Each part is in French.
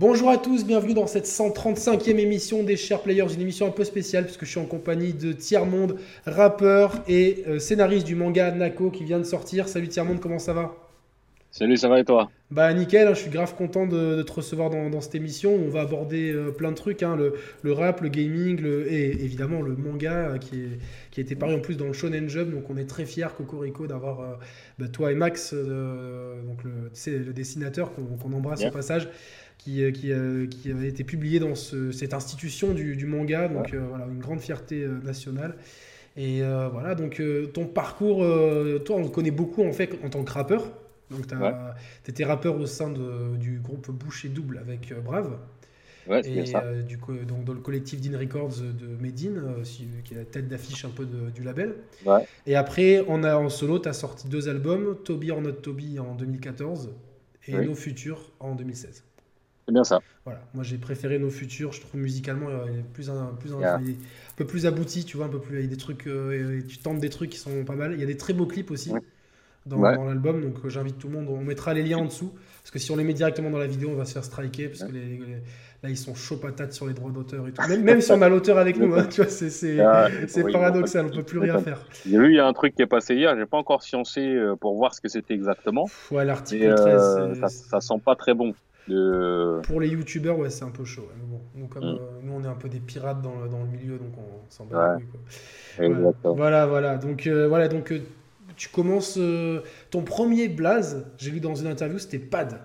Bonjour à tous, bienvenue dans cette 135e émission des Chers Players, une émission un peu spéciale puisque je suis en compagnie de Tiers Monde, rappeur et euh, scénariste du manga Nako qui vient de sortir. Salut Tiers Monde, comment ça va? Salut, ça va et toi? Bah nickel, hein, je suis grave content de, de te recevoir dans, dans cette émission. On va aborder euh, plein de trucs, hein, le, le rap, le gaming le, et évidemment le manga euh, qui, est, qui a été paru en plus dans le Shonen Jump. Donc on est très fiers, Cocorico, d'avoir euh, bah, toi et Max, donc le, dessinateur qu'on embrasse Yeah. au passage, qui, euh, qui, euh, qui avait été publié dans ce- cette institution du, du manga. Donc euh, voilà, une grande fierté nationale. Et voilà, donc ton parcours, toi on le connaît beaucoup en fait en tant que rappeur. Donc tu Ouais. étais rappeur au sein de- du groupe Boucher Double avec Brave. Ouais, c'est Et bien ça. euh, du coup, donc dans le collectif Dean Records de Medine, euh, qui est la tête d'affiche un peu de- du label. Ouais. Et après, on a, en solo, tu as sorti deux albums, Toby or Not Toby en 2014 et Oui. Nos Futurs en 2016. C'est bien ça. Voilà, moi j'ai préféré Nos Futurs, je trouve musicalement euh, il est plus un, plus un, Yeah. peu plus abouti, tu vois, un peu plus, il y a des trucs, euh, et tu tentes des trucs qui sont pas mal. Il y a des très beaux clips aussi Ouais. dans, Ouais. dans l'album, donc euh, j'invite tout le monde, on mettra les liens en dessous, parce que si on les met directement dans la vidéo, on va se faire striker, parce que les, les- là ils sont chauds patates sur les droits d'auteur et tout. Même, même si on a l'auteur avec nous, hein, tu vois, c'est c'est- Ah, oui, paradoxal, on peut plus rien faire. J'ai vu, il y a un truc qui est passé hier, j'ai pas encore sciencé pour voir ce que c'était exactement. Ouais, l'article Et 13, euh, ça, ça sent pas très bon. De... Pour les youtubeurs, ouais, c'est un peu chaud. ouais, mais bon, nous, comme, Mm. euh, nous, on est un peu des pirates dans le, dans le milieu, donc on s'en bat les couilles, quoi. Voilà, voilà. Donc, euh, voilà, donc euh, tu commences ton premier blaze. J'ai lu dans une interview, c'était Pad.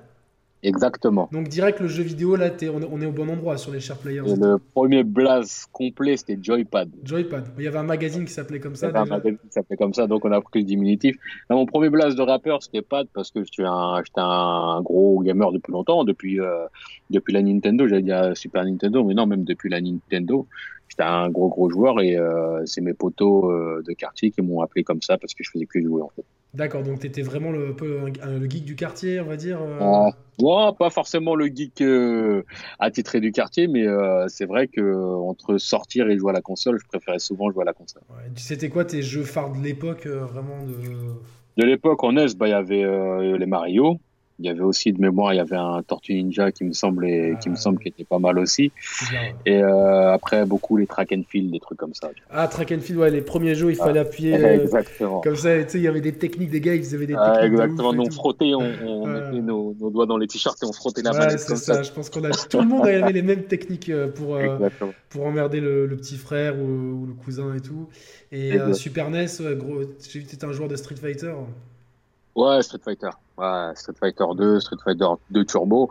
Exactement. Donc direct le jeu vidéo, là, on, est, on est au bon endroit sur les Share Players. Et le premier blaze complet, c'était Joypad. Joypad. Il y avait un magazine qui s'appelait comme Il y ça. avait un magazine qui s'appelait comme ça, donc on a pris le diminutif. Là, mon premier blaze de rappeur, c'était Pad, parce que j'étais un, un gros gamer depuis longtemps, depuis, euh, depuis la Nintendo, j'allais dire Super Nintendo, mais non, même depuis la Nintendo. J'étais un gros, gros joueur et euh, c'est mes potos euh, de quartier qui m'ont appelé comme ça parce que je faisais que jouer, en fait. D'accord, donc t'étais vraiment le, geek du quartier, on va dire. euh. Moi, pas forcément le geek euh, attitré du quartier, mais euh, c'est vrai que entre sortir et jouer à la console, je préférais souvent jouer à la console. Ouais, C'était quoi tes jeux phares de l'époque, euh, vraiment de... De l'époque, en NES, bah, il y avait les Mario. Il y avait aussi de mémoire, il y avait un Tortue Ninja qui me semblait, qui me Ah, semble qui était pas mal aussi. Et euh, après, beaucoup les track and field, des trucs comme ça. Ah, Track and Field, ouais, les premiers jeux, il Ah. fallait appuyer euh, exactement. comme ça. Tu sais, il y avait des techniques, des gars, ils avaient des Ah, techniques. de exactement. ouf et Nous, on frottait, on, mettait nos, nos doigts dans les t-shirts et on frottait la Ouais, manette c'est comme ça. ça. Je pense qu'on a tout le monde avait les mêmes techniques euh, pour pour emmerder le, le petit frère ou, ou le cousin et tout. Et. Super NES, gros, j'ai vu que t'étais un joueur de Street Fighter. Ouais, Street Fighter. Ouais, Street Fighter 2, Street Fighter 2 Turbo.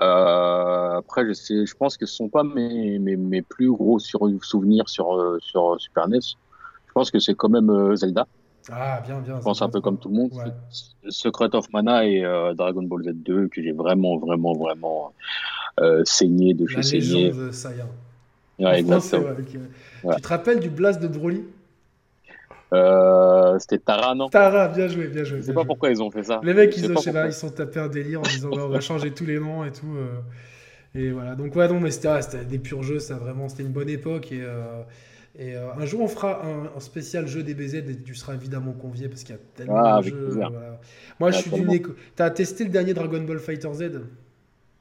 Euh, après, je sais, je pense que ce sont pas mes, mes, mes plus gros sur, souvenirs sur, euh, sur Super NES. Je pense que c'est quand même euh, Zelda. Ah, bien, bien. Je pense un peu comme tout le monde. Ouais. Secret of Mana et euh, Dragon Ball Z2 que j'ai vraiment, vraiment, vraiment euh, saigné de chez saigné. Saiyan. Ouais, exactement. ouais, ok. Ouais. Tu te rappelles du blast de Broly? Euh, C'était Tara, non Tara, bien joué, bien joué. Je sais pas joué. pourquoi ils ont fait ça. Les mecs, ils, ont, pourquoi. ils sont tapés un délire en disant ouais, on va changer tous les noms et tout. euh, et voilà. Donc ouais, non, mais c'était des purs jeux, ça vraiment, c'était une bonne époque. Et, euh, et un jour, on fera un, un spécial jeu DBZ et tu seras évidemment convié parce qu'il y a tellement Ah, de jeux. voilà. Moi, je Ah, suis d'une éco. T'as testé le dernier Dragon Ball Fighter Z?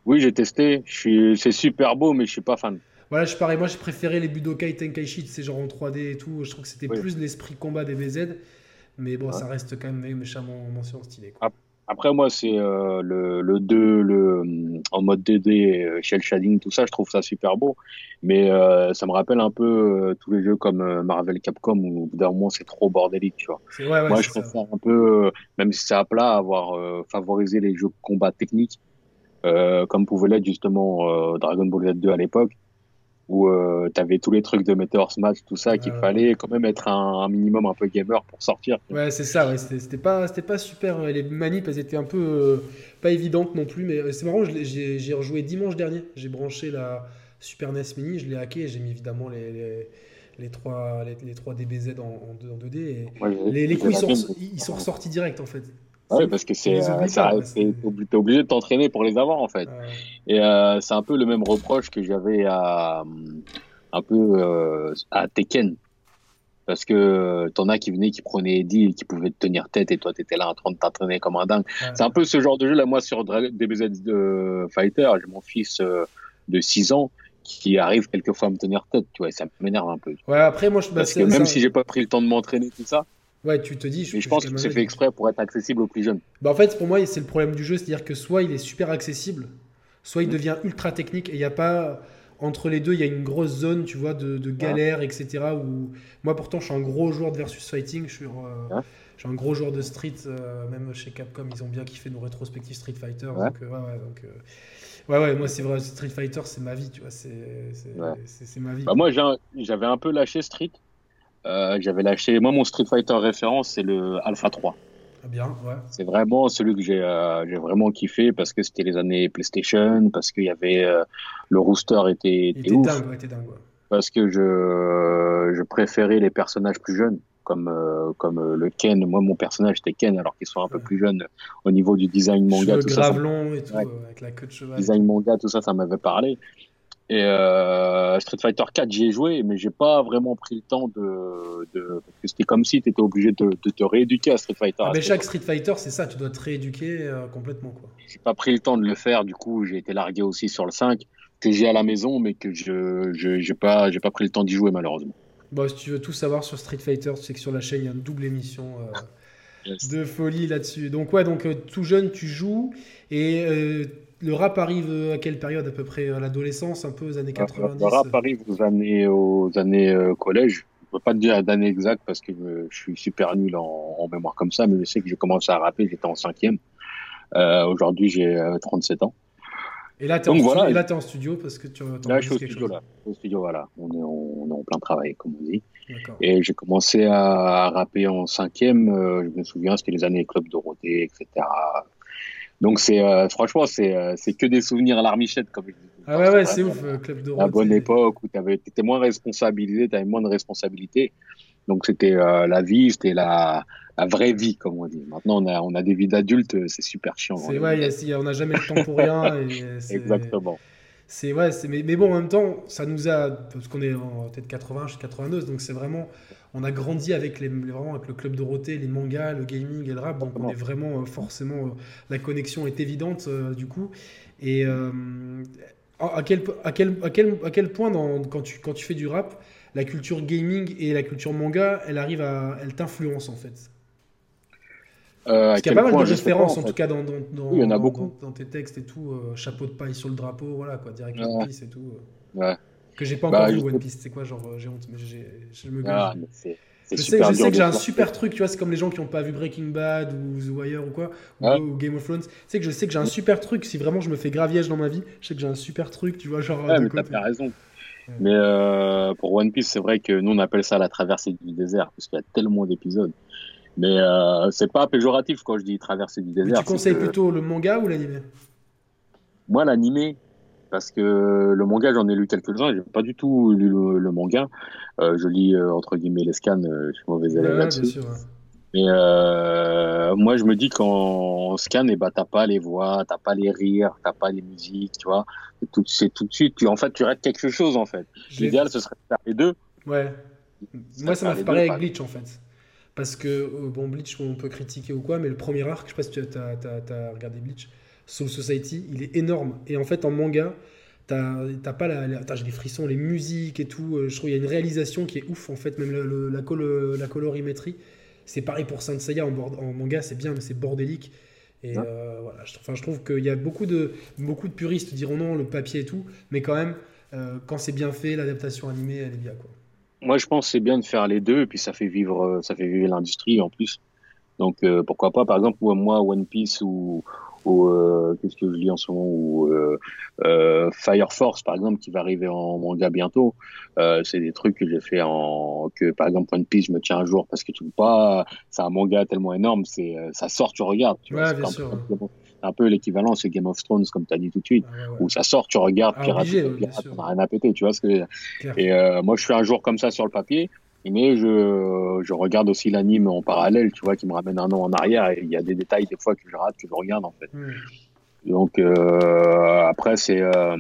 Oui, j'ai testé. Je suis, c'est super beau, mais je suis pas fan. Voilà, je pareil. Moi, je préférais les Budokai Tenkaichi, c'est genre en 3D et tout. Je trouve que c'était Oui. plus l'esprit combat DBZ. Mais bon, Ouais. ça reste quand même méchamment mention stylé. Quoi. Après, moi, c'est euh, le, le 2, le, hum, en mode DD, euh, shell shading, tout ça, je trouve ça super beau. Mais euh, ça me rappelle un peu euh, tous les jeux comme euh, Marvel Capcom où au bout d'un moment, c'est trop bordélique, tu vois. C'est- ouais, ouais, moi, je préfère un peu, euh, même si c'est à plat, avoir euh, favorisé les jeux combat techniques, euh, comme pouvait l'être justement euh, Dragon Ball Z2 à l'époque, où euh, t'avais tous les trucs de Meteor Smash, tout ça, qu'il ouais. fallait quand même être un, un minimum un peu gamer pour sortir. Ouais, c'est ça, ouais, c'était pas, pas super. euh, Les manips, elles étaient un peu euh, pas évidentes non plus, mais euh, c'est marrant, j'ai rejoué dimanche dernier. J'ai branché la Super NES Mini, je l'ai hacké j'ai mis évidemment les, les, les, 3, les, les 3 DBZ en, en, 2, en 2D. Et les, coups, sont, ils sont ressortis direct en fait. Ouais, parce que c'est, euh, ça- c'est- t'es obli- t'es obligé de t'entraîner pour les avoir en fait. Euh, Et euh, c'est un peu le même reproche que j'avais à un peu euh, à Tekken. Parce que t'en as qui venaient, qui prenaient Eddie et qui pouvaient te tenir tête et toi t'étais là en train de t'entraîner comme un dingue. C'est un peu ce genre de jeu là. Moi sur DBZ Fighter, j'ai mon fils euh, de 6 ans qui arrive quelquefois à me tenir tête, tu vois, ça m'énerve un peu. Ouais, après moi je bah, Parce que même si j'ai pas pris le temps de m'entraîner tout ça, Ouais, tu te dis. Je, je pense que c'est fait exprès pour être accessible aux plus jeunes. Bah en fait, pour moi, c'est le problème du jeu, c'est-à-dire que soit il est super accessible, soit il mm. devient ultra technique et il n'y a pas entre les deux, il y a une grosse zone, tu vois, de, galère, etc. Où moi, pourtant, je suis un gros joueur de versus fighting. Je suis, euh, je suis un gros joueur de street. Euh, même chez Capcom, ils ont bien kiffé nos rétrospectives Street Fighter. Donc, euh, ouais, ouais, donc, ouais, ouais, moi, c'est vrai, Street Fighter, c'est ma vie, tu vois. C'est ma vie. Bah, moi, j'avais un peu lâché Street. J'avais lâché. Moi, mon Street Fighter référence, c'est le Alpha 3. Ah bien, ouais. C'est vraiment celui que j'ai euh, j'ai vraiment kiffé parce que c'était les années PlayStation, parce qu'il y avait euh, le rooster était, était, était dingue, était dingue. Ouais. Parce que je je préférais les personnages plus jeunes comme euh, comme le Ken. Moi, mon personnage c'était Ken, alors qu'ils sont un peu plus jeunes au niveau du design manga. Cheveux tout ça, long et tout, avec la queue de cheval. Design manga, tout ça, ça m'avait parlé. Et euh, Street Fighter 4, j'y ai joué, mais j'ai pas vraiment pris le temps de. de parce que c'était comme si tu étais obligé de, de, te rééduquer à Street Fighter. Ah, mais chaque Street Fighter, c'est ça, tu dois te rééduquer euh, complètement. quoi. J'ai pas pris le temps de le faire, du coup, j'ai été largué aussi sur le 5, que j'ai à la maison, mais que je j'ai pas, pas pris le temps d'y jouer, malheureusement. Bon, si tu veux tout savoir sur Street Fighter, tu sais que sur la chaîne, il y a une double émission. Euh, de folie là-dessus. Donc ouais, donc tout jeune, tu joues et le rap arrive à quelle période à peu près À l'adolescence, un peu aux années 90 Le rap arrive aux années, aux années euh, collège. Je ne peux pas te dire d'année exacte parce que je suis super nul en, mémoire comme ça, mais je sais que j'ai commencé à rapper, j'étais en cinquième. Euh, Aujourd'hui, j'ai 37 euh, ans. Et là, tu es, voilà. es, en studio parce que tu Là, je suis au studio, là. Au studio, voilà. On est, on est en plein travail, comme on dit. Et j'ai commencé à, rapper en cinquième. Euh, je me souviens, c'était les années Club Dorothée, etc. Donc c'est euh, franchement c'est euh, c'est que des souvenirs à l'armichette comme je dis. Ah ouais ouais c'est ouf euh, club de La bonne époque où tu étais moins responsabilisé, tu avais moins de responsabilités. Donc c'était la vie, c'était la, la vraie vie comme on dit. Maintenant on a on a des vies d'adultes, c'est super chiant. C'est ouais, on n'a jamais le temps pour rien. Et Exactement. C'est ouais, mais, mais bon en même temps ça nous a parce qu'on est en peut-être 80 jusqu'à 82 donc c'est vraiment on a grandi avec, les, vraiment avec le club Dorothée, les mangas, le gaming et le rap, donc on est vraiment euh, forcément, euh, la connexion est évidente euh, du coup. Et à, quel, à, quel, à, quel, à quel point dans, quand, tu, quand tu fais du rap, la culture gaming et la culture manga, elle arrive à, elle t'influence en fait euh, Parce qu'il y a pas mal de références, en, tout cas, dans, dans, y en a beaucoup. dans, tes textes et tout. chapeau de paille sur le drapeau, voilà, quoi, direct ouais. et tout. Ouais. Que j'ai pas bah, encore vu One Piece, c'est quoi Genre, euh, j'ai honte, mais je me ah, je sais, que j'ai un super truc, tu vois, c'est comme les gens qui n'ont pas vu Breaking Bad ou The Wire ou quoi, ou, Game of Thrones. Tu sais que je sais que j'ai un super truc, si vraiment je me fais graviège dans ma vie, je sais que j'ai un super truc, tu vois, genre. Ouais, mais t'as raison. Mais euh, pour One Piece, c'est vrai que nous on appelle ça la traversée du désert, parce qu'il y a tellement d'épisodes. Mais euh, c'est pas péjoratif quand je dis traversée du désert. tu conseilles plutôt le manga ou l'animé Moi, l'animé, parce que le manga, j'en ai lu quelques-uns, j'ai pas du tout lu le, manga. Euh, je lis euh, entre guillemets les scans, je suis mauvais élève là-dessus. Mais moi, je me dis qu'en scan, et eh ben, t'as pas les voix, t'as pas les rires, t'as pas les musiques, tu vois. C'est tout, de suite, tu, en fait, tu rates quelque chose, en fait. L'idéal, ce serait de faire les deux. Ouais. Moi, ça m'a fait pareil avec Bleach, en fait. Parce que, bon, Bleach, on peut critiquer ou quoi, mais le premier arc, je sais pas si tu as, as regardé Bleach, Soul Society, il est énorme. Et en fait, en manga, t'as pas la. j'ai des frissons, les musiques et tout. Euh, je trouve qu'il y a une réalisation qui est ouf, en fait, même la, la colorimétrie. C'est pareil pour Saint Seiya en, en manga, c'est bien, mais c'est bordélique. Et euh, voilà, je, enfin, je trouve qu'il y a beaucoup de, beaucoup de puristes diront non, le papier et tout, mais quand même, euh, quand c'est bien fait, l'adaptation animée, elle est bien. Quoi. Moi, je pense c'est bien de faire les deux, et puis ça fait vivre, ça fait vivre l'industrie en plus. Donc, pourquoi pas, par exemple, moi, One Piece ou, ou euh, qu'est-ce que je lis en ce moment ou euh, euh, Fire Force par exemple qui va arriver en manga bientôt euh, c'est des trucs que j'ai fait en que par exemple One Piece je me tiens un jour parce que tu peux pas c'est un manga tellement énorme c'est ça sort tu regardes tu ouais, vois, bien sûr. Un, peu l'équivalent c'est Game of Thrones comme tu as dit tout de suite où ça sort tu regardes ah, pirate, pirate on a rien à péter tu vois ce que et moi je fais un jour comme ça sur le papier mais je, je regarde aussi l'anime en parallèle, tu vois, qui me ramène un an en arrière et il y a des détails des fois que je rate, que je regarde en fait. Donc euh, après, c'est. Euh,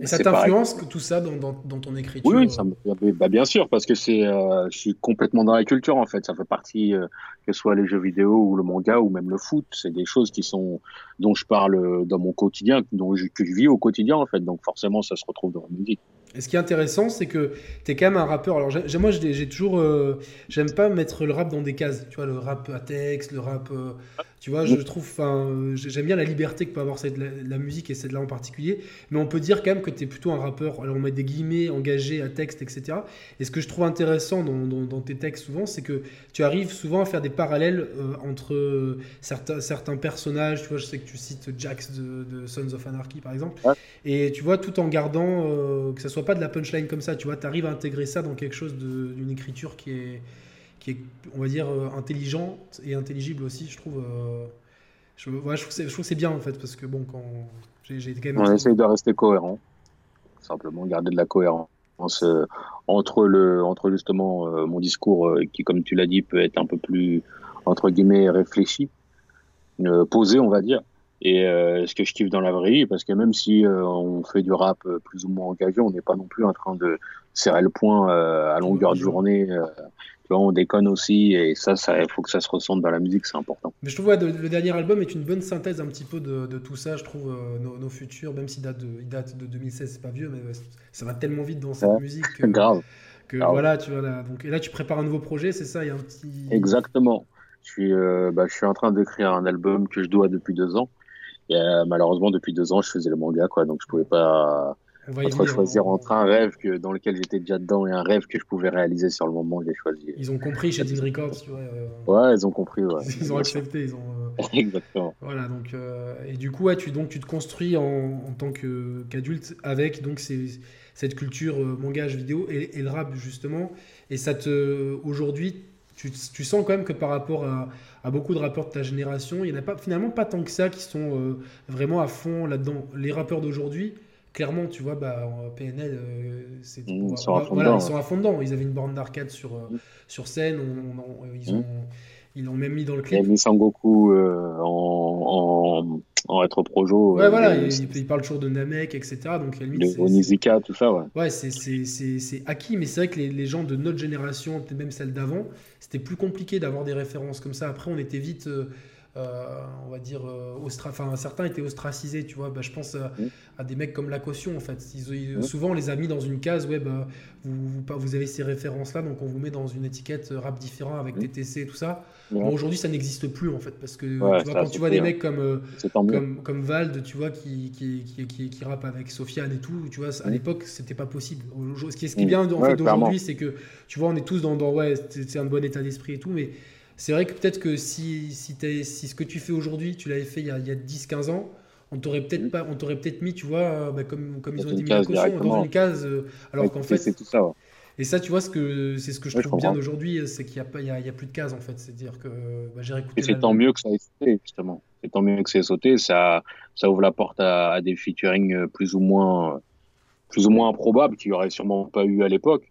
et ça t'influence que tout ça dans, dans, dans, ton écriture Oui, ça bah, bien sûr, parce que c'est, euh, je suis complètement dans la culture en fait. Ça fait partie, que ce soit les jeux vidéo ou le manga ou même le foot, c'est des choses qui sont dont je parle dans mon quotidien, dont je, que je vis au quotidien en fait. Donc forcément, ça se retrouve dans la musique. Et ce qui est intéressant, c'est que tu es quand même un rappeur. Alors, moi, j'ai toujours. J'aime pas mettre le rap dans des cases. Tu vois, le rap à texte, le rap. Tu vois, je trouve, j'aime bien la liberté que peut avoir cette, la, musique et celle-là en particulier, mais on peut dire quand même que tu es plutôt un rappeur, alors on met des guillemets, engagé à texte, etc. Et ce que je trouve intéressant dans, dans, tes textes souvent, c'est que tu arrives souvent à faire des parallèles euh, entre certains, certains personnages, tu vois, je sais que tu cites Jax de, Sons of Anarchy par exemple, et tu vois, tout en gardant euh, que ça soit pas de la punchline comme ça, tu vois, tu arrives à intégrer ça dans quelque chose d'une écriture qui est qui est, on va dire, euh, intelligente et intelligible aussi, je trouve. Euh, je, ouais, je, trouve que c'est bien en fait, parce que bon, quand j'ai quand même. On essaye de rester cohérent, simplement garder de la cohérence euh, entre, le, entre justement mon discours qui, comme tu l'as dit, peut être un peu plus, entre guillemets, réfléchi, posé, on va dire, et ce que je kiffe dans la vraie vie, parce que même si on fait du rap plus ou moins engagé, on n'est pas non plus en train de serrer le point à longueur de journée on déconne aussi et ça, ça, il faut que ça se ressente dans la musique, c'est important. Mais je trouve que le dernier album est une bonne synthèse un petit peu de, tout ça. Je trouve euh, nos, futurs, même s'il date de, il date de 2016, c'est pas vieux, mais ça va tellement vite dans cette musique. Que, Grave. Que voilà, tu vois là. Donc et là, tu prépares un nouveau projet, c'est ça Il y a un petit. Exactement. Je suis, euh, bah, je suis en train d'écrire un album que je dois depuis deux ans. Et euh, malheureusement, depuis deux ans, je faisais le manga, quoi, donc je pouvais pas entre choisir entre un rêve que, dans lequel j'étais déjà dedans et un rêve que je pouvais réaliser sur le moment, j'ai choisi. Ils ont compris chez Records, tu vois. Euh, ouais, ils ont compris, ouais. Ils ont accepté, ils ont. Euh, Exactement. Voilà, donc et du coup, ouais, tu donc tu te construis en, en tant qu'adulte avec donc ces, cette culture manga, vidéo et, et, le rap justement, et ça te aujourd'hui. Tu, tu, sens quand même que par rapport à, à, beaucoup de rappeurs de ta génération, il n'y en a pas, finalement pas tant que ça qui sont vraiment à fond là-dedans. Les rappeurs d'aujourd'hui, clairement, tu vois, bah, PNL, euh, c'est, ils, sont voilà, ils sont à fond dedans. Ils avaient une borne d'arcade sur, euh, mmh. sur scène. ils, mmh. ont, ils l'ont même mis dans le clip. Il a mis Sangoku euh, en, en, en rétro projo. Ouais, voilà, il, parle toujours de Namek, etc. Donc, à limite, Onizika, tout ça, ouais. Ouais, c'est, acquis, mais c'est vrai que les, les, gens de notre génération, peut-être même celle d'avant, c'était plus compliqué d'avoir des références comme ça. Après, on était vite. Euh, on va dire, euh, enfin, certains étaient ostracisés, tu vois. Bah, je pense à, des mecs comme La Caution, en fait. Souvent, on les a mis dans une case, ouais, bah, vous, vous, avez ces références-là, donc on vous met dans une étiquette rap différent avec TTC et tout ça. Aujourd'hui, ça n'existe plus, en fait, parce que tu vois, quand tu vois des mecs comme, euh, comme, comme, Vald, tu vois, qui, qui, qui, qui, rappe avec Sofiane et tout, tu vois, à l'époque, c'était pas possible. Ce qui est, ce qui est bien en fait, aujourd'hui, c'est que, tu vois, on est tous dans, dans ouais, c'est un bon état d'esprit et tout, mais c'est vrai que peut-être que si, si, si, ce que tu fais aujourd'hui, tu l'avais fait il y a, a 10-15 ans, on t'aurait peut-être mm. pas, on t'aurait peut-être mis, tu vois, euh, bah, comme, comme ils ont dit, dans une case, euh, alors qu'en fait, c'est tout ça. Et ça, tu vois, ce que c'est ce que je trouve bien aujourd'hui, c'est qu'il n'y a y a, plus de cases en fait. C'est-à-dire que bah, j'ai réécouté. Et c'est tant mieux que ça ait sauté justement. C'est tant mieux que ça ait sauté. Ça, ça ouvre la porte à, des featuring euh, plus ou moins, plus ou moins improbables qu'il n'y aurait sûrement pas eu à l'époque.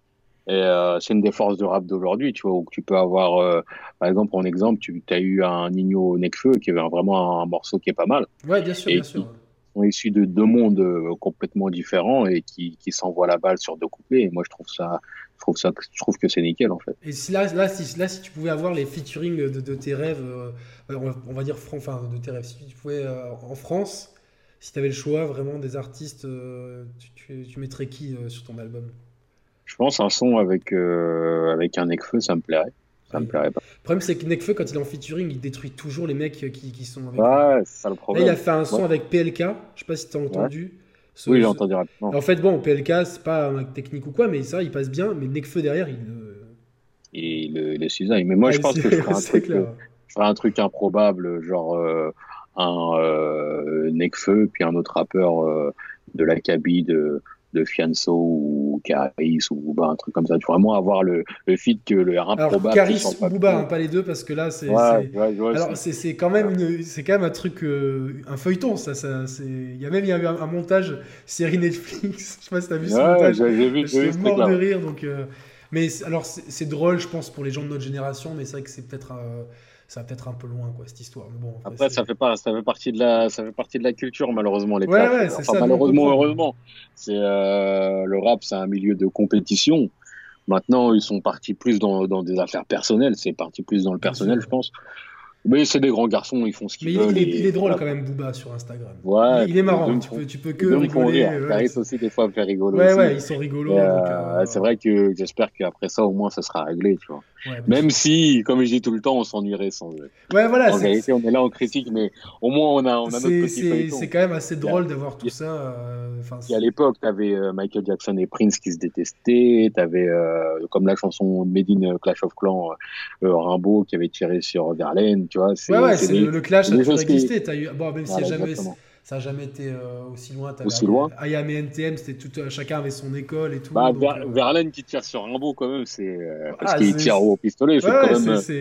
Et euh, c'est une des forces de rap d'aujourd'hui, tu vois, où tu peux avoir, euh, par exemple, en exemple, tu as eu un Nino Necfeu qui avait vraiment un, morceau qui est pas mal. Ouais, bien sûr, bien sûr. Sont issus de deux mondes euh, complètement différents et qui, qui s'envoient la balle sur deux couplets. Et moi, je trouve ça, je trouve ça, je trouve que c'est nickel en fait. Et si là, là, si, là, si tu pouvais avoir les featuring de, tes rêves, on va dire, enfin, de tes rêves, si tu pouvais en France, si tu avais le choix vraiment des artistes, tu, tu, tu mettrais qui sur ton album? Je pense un son avec, euh, avec un Necfeu, ça me plairait. Ça me plairait pas. Le problème, c'est que Necfeu, quand il est en featuring, il détruit toujours les mecs qui, qui sont avec Ouais, c'est ça le problème. Là, il a fait un son avec PLK, je sais pas si tu as entendu. oui, j'ai entendu rapidement. En fait, bon, PLK, c'est pas un technique ou quoi, mais ça, il passe bien. Mais Necfeu derrière, il. Il, il est cisaille. Mais moi, je pense que je ferais, un truc, euh, je ferais un truc improbable, genre euh, un euh, Necfeu, puis un autre rappeur euh, de l'Acabie de de Fianso ou Caris ou Booba, un truc comme ça. Tu veux vraiment avoir le, le feat que le improbable. Caris ou Booba, hein, pas les deux, parce que là, c'est. alors, c'est quand même c'est quand même un truc, euh, un feuilleton, ça. ça il y a même il y a un, montage série Netflix. Je sais pas si t'as vu ce montage. J'ai vu. Je suis mort de rire, donc. Euh, mais alors, c'est drôle, je pense, pour les gens de notre génération, mais c'est vrai que c'est peut-être. Euh, ça va peut-être un peu loin, quoi, cette histoire. Mais bon, après, ça fait pas, ça fait partie de la, ça fait partie de la culture, malheureusement, les ouais, ouais, enfin, ça, malheureusement, heureusement. C'est, euh, le rap, c'est un milieu de compétition. Maintenant, ils sont partis plus dans, dans des affaires personnelles. C'est parti plus dans le personnel, je pense. Mais c'est des grands garçons, ils font ce qu'ils veulent. Il, il, est drôle quand même, Booba, sur Instagram. Ouais, il, est marrant, tu peux, tu peux que rigoler. Ouais, aussi, des fois, faire rigoler. Ouais, aussi. ouais, ils sont rigolos. Euh, euh... C'est vrai que j'espère qu'après ça, au moins, ça sera réglé, tu vois. Ouais, Même si, comme je dis tout le temps, on s'ennuierait sans eux. Ouais, voilà. En vérité, on est là, on critique, mais au moins, on a, on a notre petit C'est quand même assez drôle d'avoir tout ça. Euh, et à l'époque, t'avais euh, Michael Jackson et Prince qui se détestaient. T'avais, euh, comme la chanson Made in Clash of Clans, euh, Rimbaud qui avait tiré sur Verlaine, tu vois. Ouais, ouais, c'est le, le, clash a toujours existé. Qui... As eu... Bon, même si voilà, jamais ça n'a jamais été euh, aussi loin. Aussi loin. IAM et NTM, c'était tout, euh, chacun avait son école et tout. Bah, donc, Ver, euh... Verlaine qui tire sur Rimbaud quand même, c'est euh, parce ah, qu'il tire au pistolet. Ouais,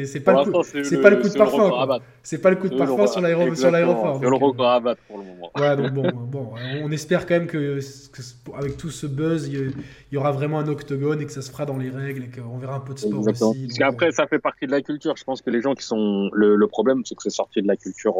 c'est pas, le coup, pas le coup de parfum. C'est pas le coup de parfum sur l'aéroport. C'est le record à battre pour le moment. Ouais, donc bon, bon, on espère quand même que, que avec tout ce buzz, il y, aura vraiment un octogone et que ça se fera dans les règles et qu'on verra un peu de sport Exactement. aussi. Parce qu'après, ça fait partie de la culture. Je pense que les gens qui sont le, problème, c'est que c'est sorti de la culture,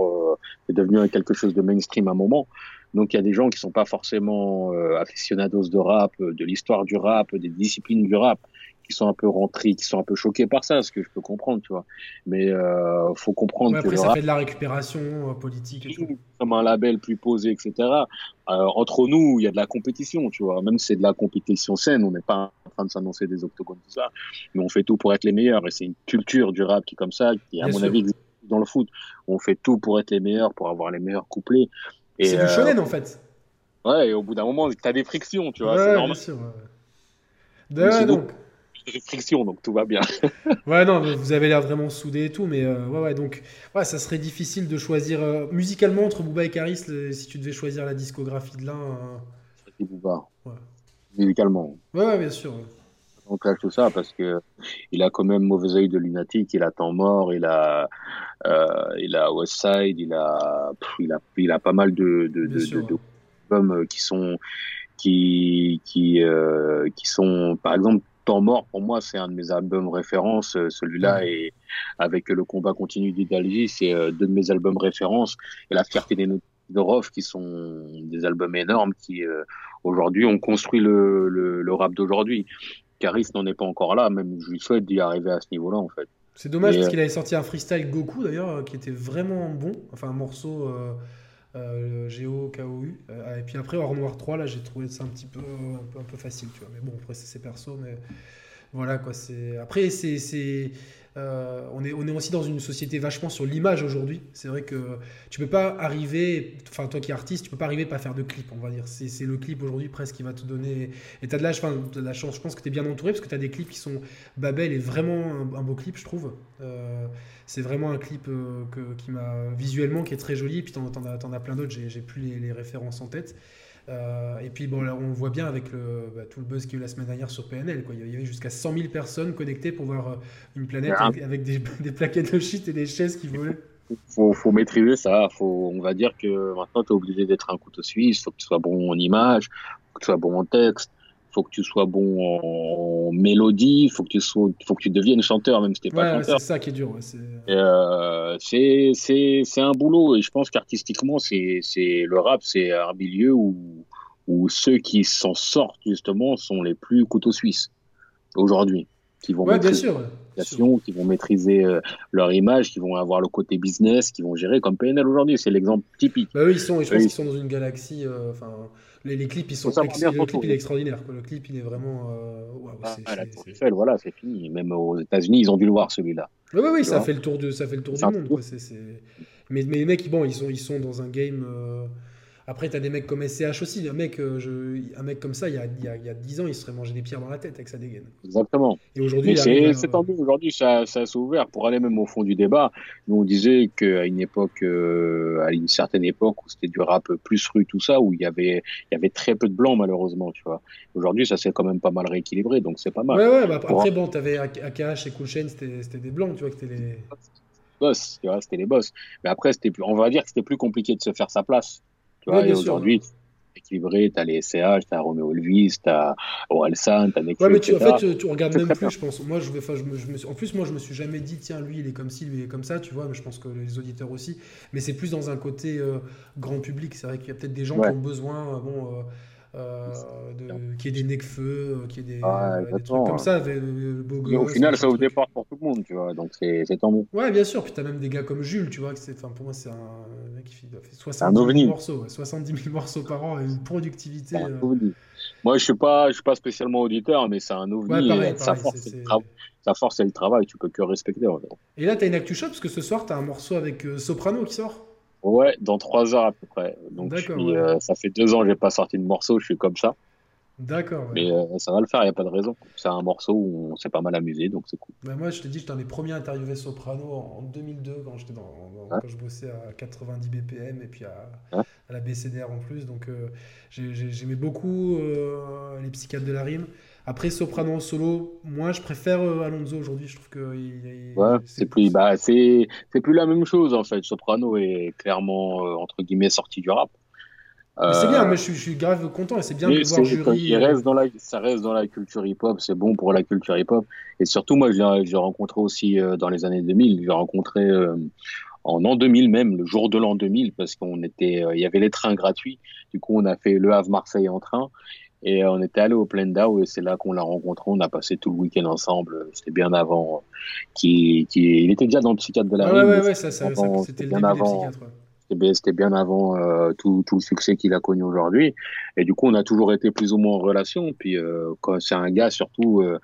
c'est devenu quelque chose de mainstream à moment. Donc il y a des gens qui sont pas forcément euh, aficionados de rap, de l'histoire du rap, des disciplines du rap, qui sont un peu rentrés, qui sont un peu choqués par ça, ce que je peux comprendre, tu vois. Mais euh, faut comprendre ouais, après, que ça rap, fait de la récupération euh, politique et tout. Comme un label plus posé, etc. Euh, entre nous, il y a de la compétition, tu vois. Même si c'est de la compétition saine, on n'est pas en train de s'annoncer des octogones, tout ça. Mais on fait tout pour être les meilleurs. Et c'est une culture du rap qui est comme ça, qui, à Bien mon sûr. avis, dans le foot. On fait tout pour être les meilleurs, pour avoir les meilleurs couplets. C'est euh, du shonen en fait. Ouais, et au bout d'un moment, t'as des frictions, tu vois. Ouais, c'est normal. bien sûr. Ouais. Ouais, donc. Des frictions, donc tout va bien. ouais, non, vous avez l'air vraiment soudés et tout, mais euh, ouais, ouais, donc, ouais, ça serait difficile de choisir euh, musicalement entre Booba et Karis le, si tu devais choisir la discographie de l'un. Euh... C'est Booba. Ouais. Musicalement. Ouais, ouais, bien sûr. Clash tout ça parce que il a quand même mauvais œil de lunatique, il a temps mort, il a, euh, il a Westside, il a, pff, il a, il a pas mal de, de, de, sûr, de, de albums qui sont, qui, qui, euh, qui sont, par exemple, Temps mort, pour moi, c'est un de mes albums références. Celui-là, Ouais. et avec le combat continu d'Idalgie, c'est euh, deux de mes albums références. Et la fierté des notes de Rof, qui sont des albums énormes, qui euh, aujourd'hui ont construit le, le, le rap d'aujourd'hui. Caris n'en est pas encore là, même je lui souhaite d'y arriver à ce niveau-là, en fait. C'est dommage parce euh, qu'il avait sorti un freestyle Goku d'ailleurs euh, qui était vraiment bon, enfin un morceau euh, euh, Géo KOU. Et puis après Hors Noir 3, là j'ai trouvé ça un petit peu un peu, un peu facile, tu vois. Mais bon, après c'est ses persos, mais voilà quoi. C'est après c'est euh, on est on est aussi dans une société vachement sur l'image aujourd'hui. C'est vrai que tu peux pas arriver, enfin toi qui es artiste, tu peux pas arriver pas faire de clip, on va dire. C'est le clip aujourd'hui presque qui va te donner. Et t'as de la, enfin, t'as de la chance, je pense que t'es bien entouré parce que t'as des clips qui sont. Babel est vraiment un, beau clip, je trouve. Euh, c'est vraiment un clip euh, que, qui m'a visuellement qui est très joli. Et puis t'en, t'en as, as plein d'autres. J'ai, plus les références en tête. Euh, et puis bon, là, on le voit bien avec le, bah, tout le buzz qu'il y a eu la semaine dernière sur PNL. Quoi. Il y avait jusqu'à 100 000 personnes connectées pour voir euh, une planète Ah. avec, avec des, des plaquettes de shit et des chaises qui volaient. faut, faut maîtriser ça. Faut, on va dire que maintenant, tu es obligé d'être un couteau suisse. faut que tu sois bon en image, faut que tu sois bon en texte, faut que tu sois bon en mélodie, faut que tu sois, faut que tu deviennes chanteur, même si t'es pas Ouais, ouais, chanteur. c'est ça qui est dur. ouais, c'est... Euh, c'est c'est un boulot et je pense qu'artistiquement c'est c'est le rap c'est un milieu où où ceux qui s'en sortent justement sont les plus couteaux suisses aujourd'hui qui vont bien sûr. l'organisation, qui vont maîtriser euh, leur image, qui vont avoir le côté business, qui vont gérer comme PNL aujourd'hui. C'est l'exemple typique. Bah, eux, ils sont, et je pense qu'ils sont dans une galaxie. euh, les, les clips, ils sont. Ça, ex- le photo, clip, il est extraordinaire. quoi. Le clip, il est vraiment. euh, waouh, Ah, c'est- la c'est- Tour c'est- Eiffel, voilà, c'est fini. Même aux États-Unis, ils ont dû le voir celui-là. Oui, oui, oui, Tu ça fait le tour de, ça fait le tour C'est du monde. tour. Quoi. C'est, c'est... Mais, mais les mecs, bon, ils sont, ils sont dans un game. euh, Après, t'as des mecs comme SCH aussi. Un mec, euh, je... un mec comme ça, il y, a, il, y a, il y a 10 ans, il se serait mangé des pierres dans la tête avec sa dégaine. Exactement. Et aujourd'hui, c'est tant mieux. Aujourd'hui, ça, ça s'est ouvert pour aller même au fond du débat. Nous, on disait qu'à une époque, euh, à une certaine époque où c'était du rap plus rue, tout ça, où il y avait, il y avait très peu de blancs, malheureusement, tu vois. Aujourd'hui, ça s'est quand même pas mal rééquilibré, donc c'est pas mal. Ouais, ouais, bah, Pour après, bon, t'avais AKH et Cool c'était, des blancs, tu vois, que les. boss, tu vois, c'était les boss. Mais après, c'était plus, on va dire que c'était plus compliqué de se faire sa place. Tu Ouais, vois, et bien sûr. aujourd'hui, équilibré. T'as les SCH, t'as Romeo Elvis, t'as Orelsan, t'as Nekfeu. Ouais, mais tu, en fait, tu, regardes même plus, je pense. Moi, je vais, je me, je me, en plus, moi, je me suis jamais dit, tiens, lui, il est comme ci, lui, il est comme ça, tu vois. Mais je pense que les auditeurs aussi. Mais c'est plus dans un côté euh, grand public. C'est vrai qu'il y a peut-être des gens qui ont besoin, euh, bon. Euh, euh, qui est des necfeux, euh, qui est des, ah, des trucs comme ça. Des, au final, ça ouvre des portes pour tout le monde, tu vois, donc c'est tant mieux. Ouais, bien sûr. Puis t'as même des gars comme Jules, tu vois, que enfin, pour moi, c'est un mec qui fait 70 000 morceaux, 70 000 morceaux par an et une productivité. Euh... Moi, je suis pas, je suis pas spécialement auditeur, mais c'est un ovni. Ouais, pareil, sa, force, c'est sa force, le travail. Tu peux que respecter. Et là, t'as une actu shot parce que ce soir, t'as un morceau avec euh, Soprano qui sort. Ouais, dans trois heures à peu près. Donc, euh, ça fait deux ans que j'ai pas sorti de morceau, je suis comme ça. D'accord. Mais euh, ça va le faire, il n'y a pas de raison. C'est un morceau où on s'est pas mal amusé, donc c'est cool. Bah, moi, je te dis, j'étais un des premiers à interviewer Soprano en 2002, quand, j'étais dans, quand je bossais à 90 BPM et puis à, à la BCDR en plus. Donc, euh, j'aimais beaucoup les psychiatres de la rime. Après, Soprano en solo, moi, je préfère euh, Alonso aujourd'hui. Je trouve que ouais, c'est plus, bah, c'est, plus la même chose en fait. Soprano est clairement euh, entre guillemets sorti du rap. c'est bien, euh, mais je, suis grave content et c'est bien de voir jury. Il reste dans la, ça reste dans la culture hip-hop, c'est bon pour la culture hip-hop. Et surtout, moi, j'ai rencontré aussi dans les années 2000. J'ai rencontré en an 2000 même, le jour de l'an 2000, parce qu'on était, il y avait les trains gratuits. Du coup, on a fait Le Havre-Marseille en train. Et on était allé au Plendau et c'est là qu'on l'a rencontré. On a passé tout le week-end ensemble. C'était bien avant. Qui, qui, il était déjà dans le psychiatre de la ouais, Ouais, ouais, ça, ça, c'était bien avant. C'était bien avant euh, tout, tout, le succès qu'il a connu aujourd'hui. Et du coup, on a toujours été plus ou moins en relation. Puis euh, quand c'est un gars surtout euh,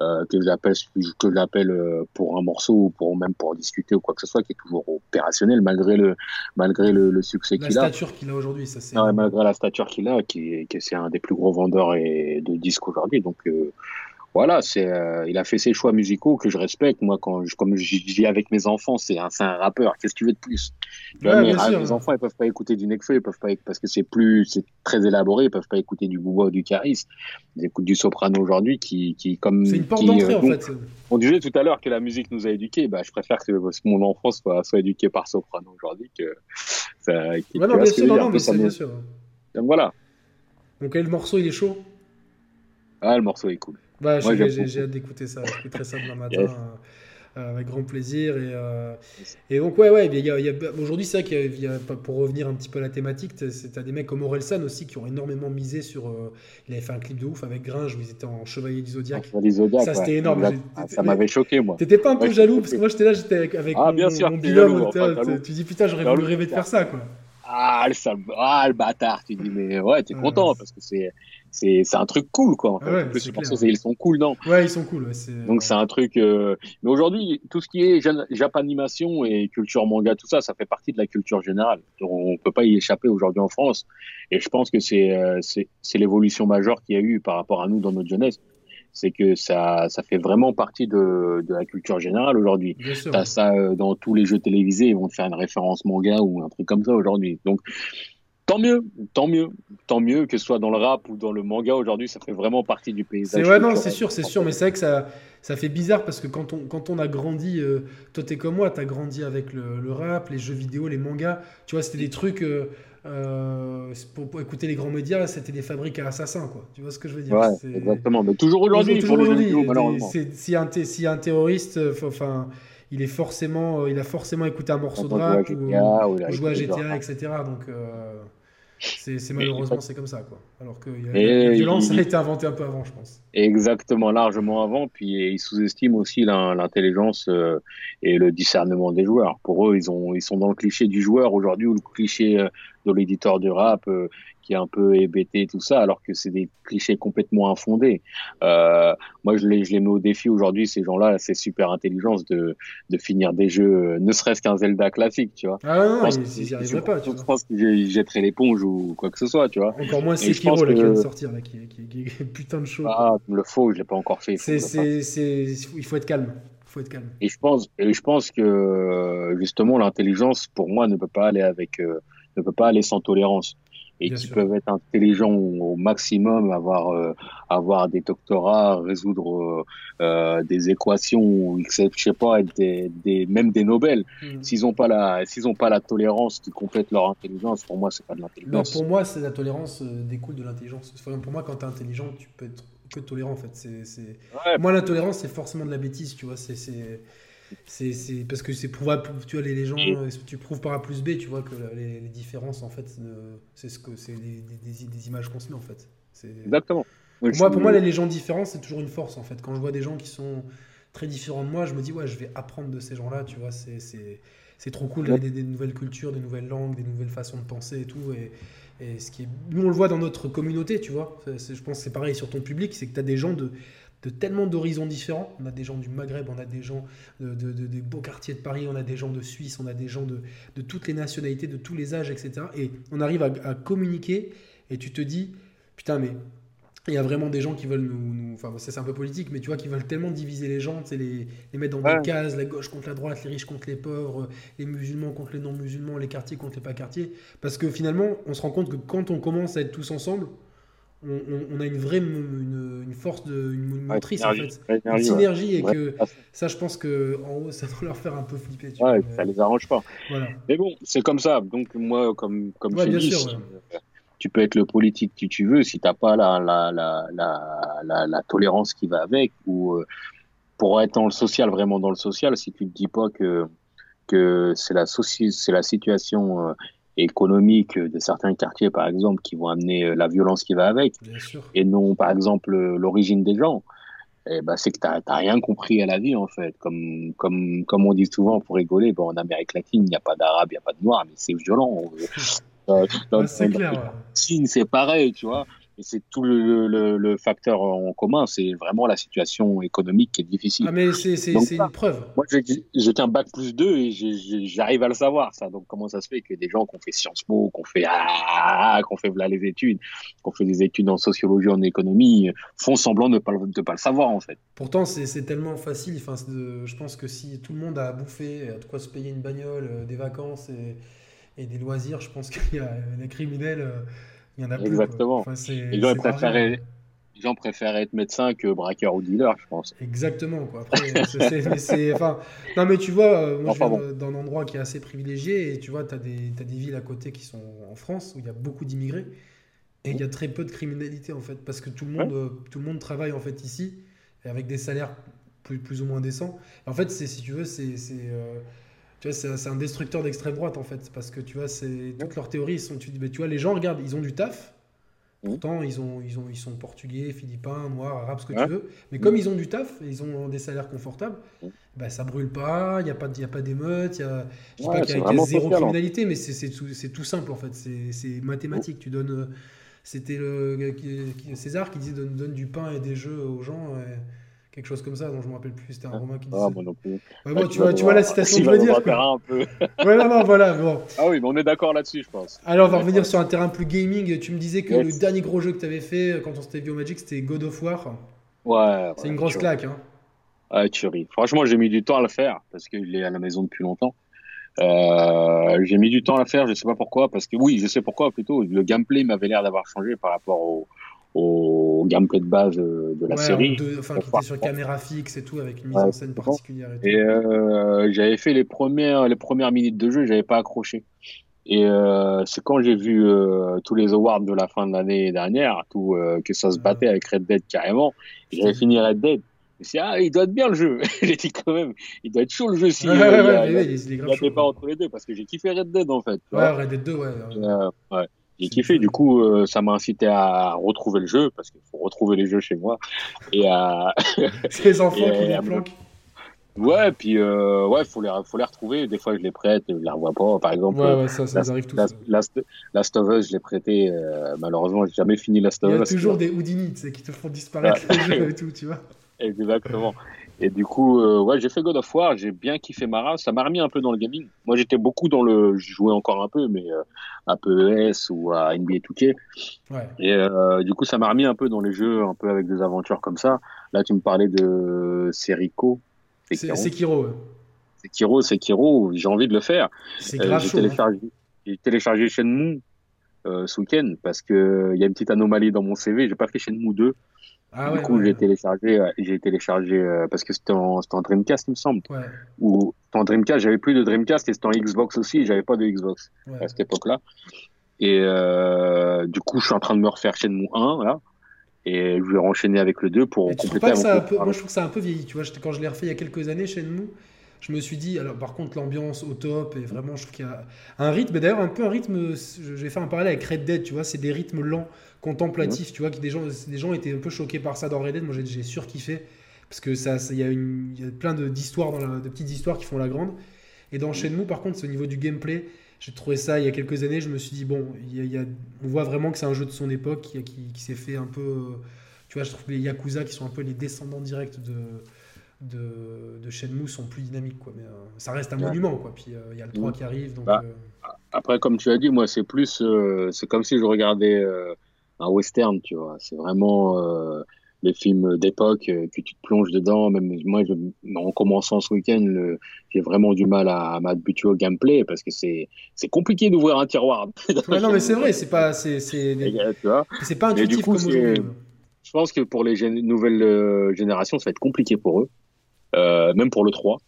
euh que j'appelle que j'appelle euh, pour un morceau ou pour même pour discuter ou quoi que ce soit, qui est toujours opérationnel malgré le malgré le, le succès qu'il a. La stature qu'il a aujourd'hui, ça c'est. malgré la stature qu'il a, qui, qui c'est un des plus gros vendeurs et de disques aujourd'hui. Donc voilà, c'est, euh, il a fait ses choix musicaux que je respecte. Moi, quand je, comme je vis avec mes enfants, c'est un, un rappeur. Qu'est-ce que tu veux de plus? Ouais, mes, enfants, ils peuvent pas écouter du Nekfeu, ils peuvent pas parce que c'est plus, c'est très élaboré. Ils peuvent pas écouter du Bouba ou du Caris. Ils écoutent du soprano aujourd'hui, qui, qui comme. C'est une porte d'entrée euh, en fait. On disait tout à l'heure que la musique nous a éduqués. Bah, je préfère que mon enfant soit, soit éduqué par soprano aujourd'hui que. Ça, ouais, non, bien sûr, non, non, mais c'est bien sûr. Donc voilà. Donc le morceau, il est chaud? Ah, le morceau est cool. Bah, j'ai hâte d'écouter ça. J'écouterai ça demain matin. Euh, avec grand plaisir. Et, euh, et donc, ouais, ouais, il y a, a, aujourd'hui, c'est vrai qu'il y, a, pour revenir un petit peu à la thématique, c'est à des mecs comme Orelsan aussi qui ont énormément misé sur. Euh, il avait fait un clip de ouf avec Gringe où ils étaient en Chevalier du Zodiac. ça, c'était énorme. ça m'avait choqué, moi. T'étais pas un peu jaloux? Parce que moi, j'étais là, j'étais avec ah, mon, bien sûr, mon binôme. tu dis, putain, j'aurais voulu rêver de faire ça, quoi. Ah le, ah, le bâtard, tu dis, mais ouais, t'es content parce que c'est c'est un truc cool quoi en fait. Ouais, plus, ils sont cool non? Ouais ils sont cool donc c'est un truc euh... mais aujourd'hui tout ce qui est japanimation et culture manga tout ça ça fait partie de la culture générale. On peut pas y échapper aujourd'hui en France. Et je pense que c'est euh, c'est l'évolution majeure qu'il y a eu par rapport à nous dans notre jeunesse. C'est que ça, ça fait vraiment partie de, de la culture générale aujourd'hui. T'as ça euh, dans tous les jeux télévisés, ils vont te faire une référence manga ou un truc comme ça aujourd'hui. Donc, tant mieux, tant mieux, tant mieux que ce soit dans le rap ou dans le manga aujourd'hui, ça fait vraiment partie du paysage. C'est ouais, non, c'est sûr, c'est sûr, mais c'est vrai que ça, ça fait bizarre parce que quand on, quand on a grandi, euh, toi t'es comme moi, t'as grandi avec le, le, rap, les jeux vidéo, les mangas, tu vois, c'était des trucs. Euh, euh, pour, écouter les grands médias, c'était des fabriques à assassins, quoi. Tu vois ce que je veux dire? Ouais, Exactement, mais toujours aujourd'hui, toujours aujourd'hui. Si un, si un terroriste, enfin il est forcément, il a forcément écouté un morceau de rap ou, joué à GTA, etc. Donc, c'est malheureusement c'est comme ça quoi. Alors que la violence a été inventée un peu avant, je pense. Exactement, largement avant. Puis ils sous-estiment aussi l'intelligence euh, et le discernement des joueurs. Pour eux, ils ont ils sont dans le cliché du joueur aujourd'hui ou le cliché euh, de l'éditeur de rap. Euh, qui est un peu hébété tout ça, alors que c'est des clichés complètement infondés. Euh, moi, je les, je les mets au défi aujourd'hui, ces gens-là, c'est super intelligence de, de finir des jeux, ne serait-ce qu'un Zelda classique, tu vois. Ah non, ils n'y arriveraient pas, tu je pense qu'ils jetteraient l'éponge ou quoi que ce soit, tu vois. Encore moins Sekiro, là, qui vient de sortir, là, qui, qui, qui, putain de chaud. Ah, le faux, je l'ai pas encore fait. C'est, c'est, c'est, il faut être calme. Faut être calme. Et je pense, et je pense que justement l'intelligence, pour moi, ne peut pas aller avec, euh, ne peut pas aller sans tolérance. Et qui peuvent être intelligents au maximum, avoir euh, avoir des doctorats, résoudre euh, des équations, je sais pas, être des, des même des Nobel. Hmm. S'ils ont pas la s'ils ont pas la tolérance qui complète leur intelligence, pour moi c'est pas de l'intelligence. pour moi, c'est la tolérance découle de l'intelligence. Pour moi, quand tu es intelligent, tu peux être que tolérant en fait. C'est, Moi, l'intolérance, c'est forcément de la bêtise, tu vois. C'est, c'est, c'est, parce que c'est prouvé, tu vois, les, les gens, euh, tu prouves par A plus B, tu vois, que les, différences, en fait, c'est ce que c'est des, des, images qu'on se met, en fait. Exactement. Pour, moi, pour moi, les gens différents, c'est toujours une force, en fait. Quand je vois des gens qui sont très différents de moi, je me dis, ouais, je vais apprendre de ces gens-là, tu vois, c'est, c'est, trop cool d'avoir des, nouvelles cultures, des nouvelles langues, des nouvelles façons de penser et tout. Et, et ce qui est... Nous, on le voit dans notre communauté, tu vois. Je pense que c'est pareil sur ton public, c'est que tu as des gens de, de tellement d'horizons différents. On a des gens du Maghreb, on a des gens de, des beaux quartiers de Paris, on a des gens de Suisse, on a des gens de, toutes les nationalités, de tous les âges, etc. Et on arrive à, communiquer et tu te dis, putain, mais il y a vraiment des gens qui veulent nous. enfin, c'est un peu politique, mais tu vois, qui veulent tellement diviser les gens, les, les mettre dans des cases, la gauche contre la droite, les riches contre les pauvres, les musulmans contre les non-musulmans, les quartiers contre les pas quartiers. Parce que finalement, on se rend compte que quand on commence à être tous ensemble, on, a une vraie une, force, de, une, motrice en fait, une synergie et que ça, je pense que en haut, ça doit leur faire un peu flipper. Tu ouais, ça les arrange pas. Mais bon, c'est comme ça. Donc moi, comme comme ouais, dit, tu peux être le politique que tu veux si t'as pas la la, la la, la, tolérance qui va avec ou euh, pour être dans le social, vraiment dans le social, si tu te dis pas que que c'est la c'est la situation euh, économique de certains quartiers, par exemple, qui vont amener euh, la violence qui va avec, et non, par exemple, l'origine des gens. Eh ben, c'est que tu n'as rien compris à la vie, en fait. Comme, comme, comme on dit souvent pour rigoler, bon, en Amérique latine, il n'y a pas d'arabe, il n'y a pas de noir, mais c'est violent. Euh, c'est clair. c'est pareil, tu vois c'est tout le, le, facteur en commun, c'est vraiment la situation économique qui est difficile. Ah, mais c'est une preuve. Moi, j'ai un bac plus 2 et j'arrive à le savoir, ça. Donc, comment ça se fait que des gens qui ont fait Sciences Po, qui ont fait, ah, qu'on fait là les études, qui ont fait des études en sociologie, en économie, font semblant de ne pas, de pas le savoir, en fait. Pourtant, c'est tellement facile. Enfin, je pense que si tout le monde a bouffé, a de quoi se payer une bagnole, euh, des vacances et, et des loisirs, je pense qu'il y a des criminels. Il y en a Exactement. les, gens préfèrent, gens préfèrent être médecin que braqueur ou dealer, je pense. Exactement. Quoi. enfin, non, mais tu vois, euh, moi, je viens d'un endroit qui est assez privilégié et tu vois, tu as, des, as des villes à côté qui sont en France où il y a beaucoup d'immigrés et il y a très peu de criminalité en fait parce que tout le monde, euh, tout le monde travaille en fait ici avec des salaires plus, plus ou moins décents. en fait, si tu veux, c'est. Euh, tu vois, c'est un destructeur d'extrême droite en fait, parce que tu vois, c'est toutes leurs théories sont. Tu, tu vois, les gens regardent, ils ont du taf. Pourtant, ils, ont, ils, ont, ils sont portugais, philippins, noirs, arabes, ce que tu veux. Mais comme ils ont du taf, ils ont des salaires confortables, bah, ça brûle pas, il n'y a pas, y a pas d'émeute, il y a, je sais pas qu'il y a, zéro hein. criminalité, mais c'est tout, tout, simple en fait, c'est mathématique. Tu donnes. C'était César qui disait donne, donne, du pain et des jeux aux gens quelque chose comme ça, dont je me rappelle plus. C'était un romain qui disait. Ah, moi non plus. bon, tu, vois, tu vois la citation que je veux dire. Un peu. ouais, non, non, voilà. Bon. Ah oui, mais on est d'accord là-dessus, je pense. Alors, on va revenir sur un terrain plus gaming. Tu me disais que le dernier gros jeu que tu avais fait quand on s'était vu au Magic, c'était God of War. Ouais. C'est une grosse claque. Hein. Ouais, tu ris. Franchement, j'ai mis du temps à le faire parce qu'il est à la maison depuis longtemps. Euh, j'ai mis du temps à le faire, je sais pas pourquoi, parce que oui, je sais pourquoi plutôt. Le gameplay m'avait l'air d'avoir changé par rapport au, au gameplay de base de, la série. enfin, qui était sur caméra fixe et tout, avec une mise en scène particulière. Et, euh, j'avais fait les premières, les premières minutes de jeu, j'avais pas accroché. Et euh, c'est quand j'ai vu euh, tous les awards de la fin de l'année dernière, tout euh, que ça se battait avec Red Dead carrément. J'avais fini Red Dead. Je ah, il doit être bien le jeu. j'ai dit quand même, il doit être chaud le jeu si ouais, il, il, pas entre les deux parce que j'ai kiffé Red Dead en fait. Ouais, Red Dead 2, ouais. ouais. J'ai kiffé. Du coup, euh, ça m'a incité à retrouver le jeu parce qu'il faut retrouver les jeux chez moi et à. C'est les enfants qui les planquent. Ouais, puis euh, ouais, faut les faut les retrouver. Des fois, je les prête, je les revois pas. Par exemple, ouais, ouais, ça, ça arrive tout Last, Last, of Us, je l'ai prêté. Euh, malheureusement, j'ai jamais fini Last of Us. Il y a toujours des Houdini, qui te font disparaître les jeux et tout, tu vois. Exactement. Et du coup, euh, ouais, j'ai fait God of War, j'ai bien kiffé Mara, ça m'a remis un peu dans le gaming. Moi, j'étais beaucoup dans le, je jouais encore un peu, mais euh, un peu ES ou à NBA 2K. Ouais. Et euh, du coup, ça m'a remis un peu dans les jeux, un peu avec des aventures comme ça. Là, tu me parlais de Seriko. C'est Sekiro. Sekiro, Sekiro, j'ai envie de le faire. C'est grave j'ai téléchargé, j'ai téléchargé Shenmue ce week-end parce que il y a une petite anomalie dans mon CV. J'ai pas fait Shenmue 2. Ah du coup, j'ai téléchargé, j'ai téléchargé parce que c'était en, en, Dreamcast, il me semble. Ou en Dreamcast, j'avais plus de Dreamcast et c'était en Xbox aussi. J'avais pas de Xbox à cette époque-là. Et euh, du coup, je suis en train de me refaire Shenmue 1 là. Et je vais enchaîner avec le 2 pour compléter. Pas que ça peu, moi, je trouve que ça a un peu vieilli. Tu vois, quand je l'ai refait il y a quelques années, Shenmue, je me suis dit, alors par contre, l'ambiance au top, et vraiment, je trouve qu'il y a un rythme, d'ailleurs, un peu un rythme, j'ai fait un parallèle avec Red Dead, tu vois, c'est des rythmes lents, contemplatifs, tu vois, qui des gens, des gens étaient un peu choqués par ça dans Red Dead. Moi, j'ai surkiffé, parce que ça, il y, y a plein d'histoires, de petites histoires qui font la grande. Et dans Shenmue, par contre, c'est au niveau du gameplay. J'ai trouvé ça il y a quelques années. Je me suis dit, bon, il y a, on voit vraiment que c'est un jeu de son époque qui, qui, s'est fait un peu. Tu vois, je trouve que les Yakuza, qui sont un peu les descendants directs de, de, de Shenmue, sont plus dynamiques. Quoi. Mais euh, ça reste un monument. Quoi. Puis euh, il y a le 3 qui arrive. Donc, bah, euh, Après, comme tu as dit, moi, c'est plus. c'est comme si je regardais un western, tu vois. C'est vraiment les films d'époque que tu te plonges dedans. Même moi, je, en commençant ce week-end, j'ai vraiment du mal à, m'habituer au gameplay parce que c'est compliqué d'ouvrir un tiroir. non, mais c'est vrai, c'est pas c'est pas intuitif coup, comme Je pense que pour les nouvelles générations, ça va être compliqué pour eux, même pour le 3.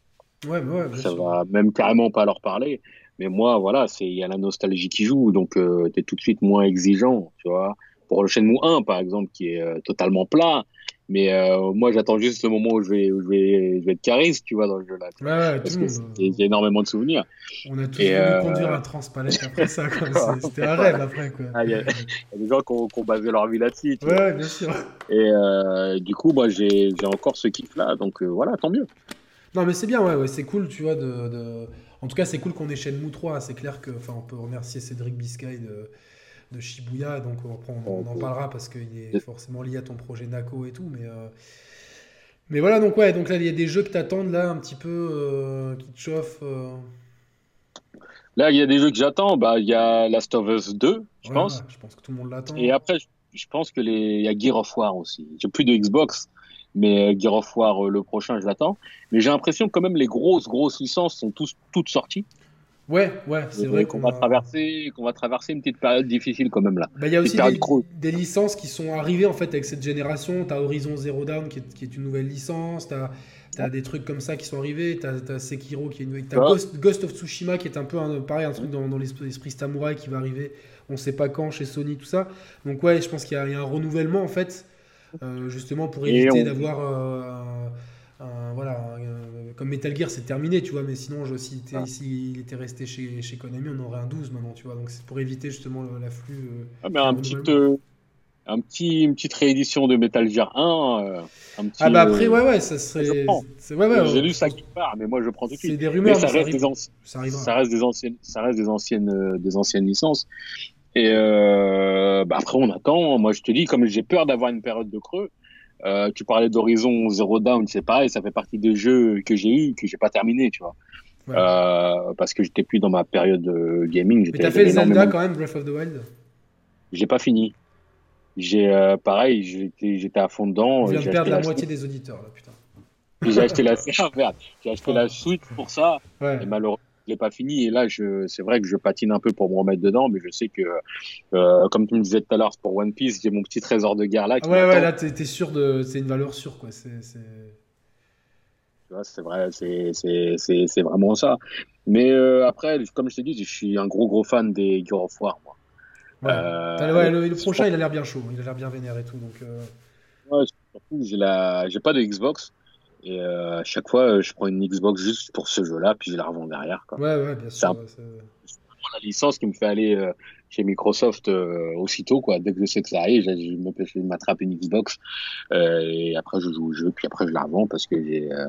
Ouais, ouais, ça va même carrément pas leur parler. Mais moi, voilà, c'est il y a la nostalgie qui joue, donc euh, tu es tout de suite moins exigeant, tu vois pour le Shenmue 1 par exemple qui est euh, totalement plat mais euh, moi j'attends juste le moment où je vais où je vais je vais être charisme tu vois dans le jeu là. Ouais, parce que il y a énormément de souvenirs. On a tous voulu euh... conduire un transpalette après ça c'était un rêve après quoi. Ah, il y, a des gens qui ont, qui ont basé leur vie là-dessus ouais bien sûr. Et euh, du coup moi j'ai encore ce kiff là. Donc voilà tant mieux. Non mais c'est bien ouais, ouais c'est cool tu vois de, de... en tout cas c'est cool qu'on ait Shenmue 3 c'est clair que enfin on peut remercier Cédric Biscay de de Shibuya, donc on, en parlera parce qu'il est forcément lié à ton projet Nako et tout, mais euh, mais voilà donc ouais donc là il y a des jeux que t'attendent là un petit peu euh, qui te chauffent. Euh. Là il y a des jeux que j'attends, bah il y a Last of Us 2, je pense. je pense que tout le monde l'attend. Et après je pense que les il y a Gear of War aussi. J'ai plus de Xbox. Mais Gear of War, le prochain, je l'attends. Mais j'ai l'impression que quand même les grosses, grosses licences sont tous, toutes sorties. Ouais, ouais, c'est vrai qu'on va traverser, qu'on va traverser une petite période difficile quand même là. Bah, il y a aussi des, licences qui sont arrivées en fait avec cette génération. T'as Horizon Zero Dawn qui est, qui est, une nouvelle licence. T'as as des trucs comme ça qui sont arrivés. T'as as Sekiro qui est une T'as Ghost, of Tsushima qui est un peu un, pareil un truc dans, dans l'esprit samouraï qui va arriver. On sait pas quand chez Sony tout ça. Donc ouais, je pense qu'il y, y, a un renouvellement en fait, euh, justement pour éviter d'avoir euh, voilà, comme Metal Gear, c'est terminé, tu vois, mais sinon, je, si, ah. il était resté chez, chez Konami, on aurait un 12 maintenant, tu vois, donc c'est pour éviter justement l'afflux. Euh, ah, mais un petit, euh, un petit, une petite réédition de Metal Gear 1. Euh, un petit, ah, bah après, ouais, ouais, ça serait. Ouais, ouais, J'ai lu ça quelque part, mais moi je prends tout de suite. C'est des rumeurs, mais ça, reste, des ça, ça, reste des anciennes, ça reste des anciennes, des anciennes licences. Et bah après, on attend. Moi, je te dis, comme j'ai peur d'avoir une période de creux, euh, tu parlais d'Horizon Zero Dawn, c'est pareil, ça fait partie des jeux que j'ai eu que j'ai pas terminé, tu vois. Euh, parce que j'étais plus dans ma période de gaming. Mais t'as fait Zelda quand même, Breath of the Wild? J'ai pas fini. J'ai euh, pareil, j'étais j'étais à fond dedans. Tu viens de perdre la, moitié des auditeurs là, putain. J'ai acheté la j'ai acheté la suite pour ça. Et malheureusement je l'ai pas fini. Et là je c'est vrai que je patine un peu pour me remettre dedans mais je sais que euh, comme tu me disais tout à l'heure pour One Piece j'ai mon petit trésor de guerre là qui ouais ouais là t'es es sûr de c'est une valeur sûre quoi. C'est c'est vrai c'est c'est c'est vraiment ça. Mais euh, après comme je t'ai dit je suis un gros gros fan des Gear of War moi. Ouais. Euh, le, prochain il a l'air bien chaud. Il a l'air bien vénère et tout donc euh. ouais, surtout j'ai la j'ai pas de Xbox et euh, à chaque fois, je prends une Xbox juste pour ce jeu-là, puis je la revends derrière. Quoi. Ouais, ouais, bien sûr. C'est la licence qui me fait aller euh, chez Microsoft euh, aussitôt, quoi. Dès que je sais que ça arrive, je, je, je m'attrape une Xbox euh, et après je joue au jeu, puis après je la revends parce que j'ai, euh,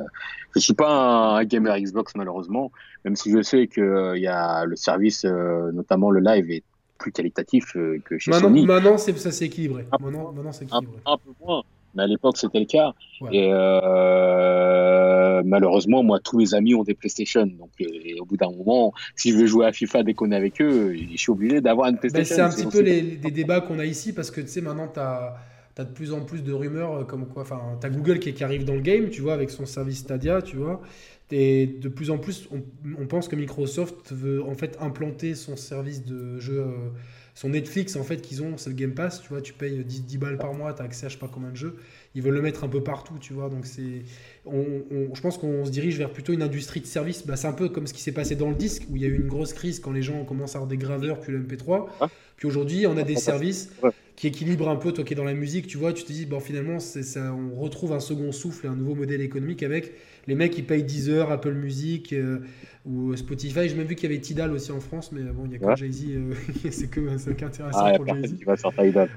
je suis pas un, gamer Xbox malheureusement, même si je sais que il y a le service, notamment le live, est plus qualitatif que chez maintenant, Sony. Maintenant, c'est ça s'est équilibré. Maintenant, maintenant c'est équilibré. un, peu moins mais à l'époque c'était le cas. Et euh, malheureusement, moi, tous mes amis ont des PlayStation, donc au bout d'un moment, si je veux jouer à FIFA dès qu'on est avec eux, je suis obligé d'avoir une ben, PlayStation. c'est un petit peu les, des débats qu'on a ici parce que tu sais maintenant tu as tu as de plus en plus de rumeurs comme quoi. Enfin, tu as Google qui, qui, arrive dans le game, tu vois, avec son service Stadia, tu vois. Et de plus en plus, on, pense que Microsoft veut en fait implanter son service de jeu, euh, son Netflix en fait qu'ils ont, c'est le Game Pass, tu vois, tu payes 10, 10 balles par mois, tu as accès à je sais pas combien de jeux. Ils veulent le mettre un peu partout, tu vois. Donc c'est, je pense qu'on se dirige vers plutôt une industrie de service. Bah, c'est un peu comme ce qui s'est passé dans le disque où il y a eu une grosse crise quand les gens commencent à avoir des graveurs puis le MP3. Ah. Puis aujourd'hui, on a des services qui équilibrent un peu, toi qui es dans la musique, tu vois, tu te dis, bon, finalement, c'est ça, on retrouve un second souffle, un nouveau modèle économique avec les mecs qui payent Deezer, Apple Music euh, ou Spotify. J'ai même vu qu'il y avait Tidal aussi en France, mais bon, il y a que Jay-Z, euh, c'est que c'est intéressant ah, pour Jay-Z.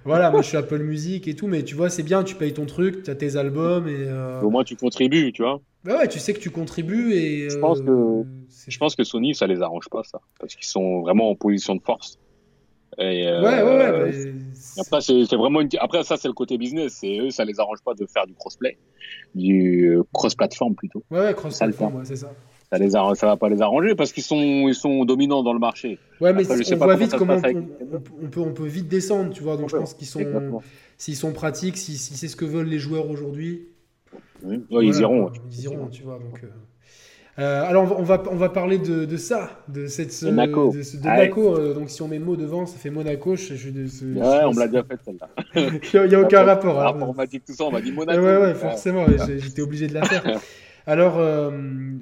Voilà, moi je suis Apple Music et tout, mais tu vois, c'est bien, tu payes ton truc, tu as tes albums et. Euh, Au moins tu contribues, tu vois. Bah ouais, tu sais que tu contribues et. Je pense que, je pense que Sony, ça les arrange pas, ça. Parce qu'ils sont vraiment en position de force. Et, ouais, ouais, ouais. Après, c'est vraiment Après, ça, c'est le côté business. Et eux, ça les arrange pas de faire du crossplay du euh, cross-platform plutôt. Ouais, cross-platform, c'est ça. Ça les ça va pas les arranger parce qu'ils sont, ils sont dominants dans le marché. Ouais, mais on voit vite comment on, peut, on peut vite descendre, tu vois. Donc je pense qu'ils sont, s'ils sont pratiques, si, si c'est ce que veulent les joueurs aujourd'hui. Oui. ils iront. Ils iront, tu vois. Donc, euh, euh, alors on va, on va parler de, de ça, de cette de Monaco. De, Monaco euh, donc si on met mot devant, ça fait Monaco. Je, je, ouais, on me l'a déjà fait celle-là. Il n'y a, aucun rapport. Hein. on m'a dit tout ça, on m'a dit Monaco. Ouais, ouais, forcément, j'étais obligé de la faire. Alors, euh,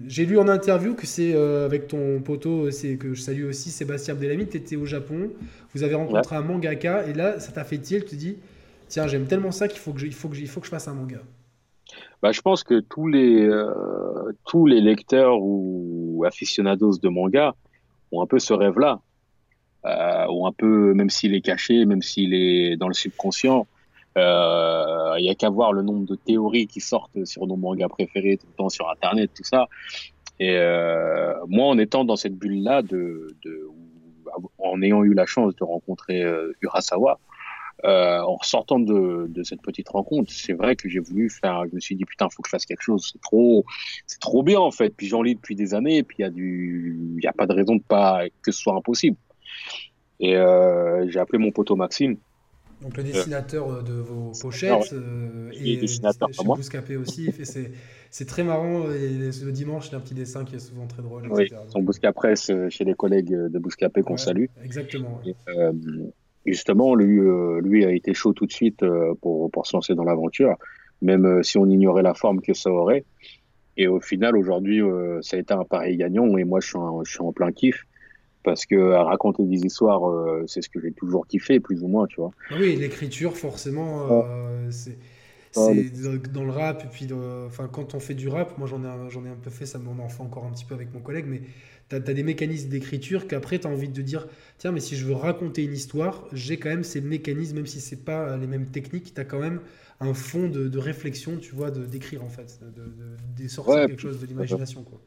j'ai lu en interview que c'est avec ton poteau, c'est que je salue aussi Sébastien Abdelhamid, tu étais au Japon, vous avez rencontré un mangaka, et là, ça t'a fait tilt, tu te dis, tiens, j'aime tellement ça qu'il faut que je, il faut que je, il faut que je fasse un manga. Bah, je pense que tous les euh, tous les lecteurs ou aficionados de manga ont un peu ce rêve-là, euh, ou un peu, même s'il est caché, même s'il est dans le subconscient, euh, il y a qu'à voir le nombre de théories qui sortent sur nos mangas préférés tout le temps sur Internet, tout ça. Et euh, moi, en étant dans cette bulle-là, de, en ayant eu la chance de rencontrer euh, Urasawa, euh, en sortant de, de, cette petite rencontre, c'est vrai que j'ai voulu faire. Je me suis dit putain, faut que je fasse quelque chose. C'est trop, c'est trop bien en fait. Puis j'en lis depuis des années. Et puis il y a du, il y a pas de raison de pas que ce soit impossible. Et euh, j'ai appelé mon poteau Maxime. Donc le dessinateur de vos pochettes euh, et dessinateur chez Bouscapé aussi. C'est très marrant. Et le dimanche, il y a un petit dessin qui est souvent très drôle. Oui, son Bouscapresse chez les collègues de Bouscapé qu'on salue. Exactement. Et, euh, justement, lui, euh, lui a été chaud tout de suite euh, pour, pour se lancer dans l'aventure, même euh, si on ignorait la forme que ça aurait. Et au final, aujourd'hui, ça a été un pari gagnant et moi, je suis, je suis en plein kiff parce que à raconter des histoires, c'est ce que j'ai toujours kiffé, plus ou moins, tu vois. Ah oui, l'écriture, forcément, c'est dans le rap, et puis enfin, quand on fait du rap, moi j'en ai, j'en ai un peu fait, ça m'en en fait encore un petit peu avec mon collègue, mais tu as, des mécanismes d'écriture qu'après tu as envie de dire tiens, mais si je veux raconter une histoire, j'ai quand même ces mécanismes, même si c'est pas les mêmes techniques, tu as quand même un fond de, réflexion, tu vois, d'écrire en fait, de, de, sortir quelque chose de l'imagination. quoi.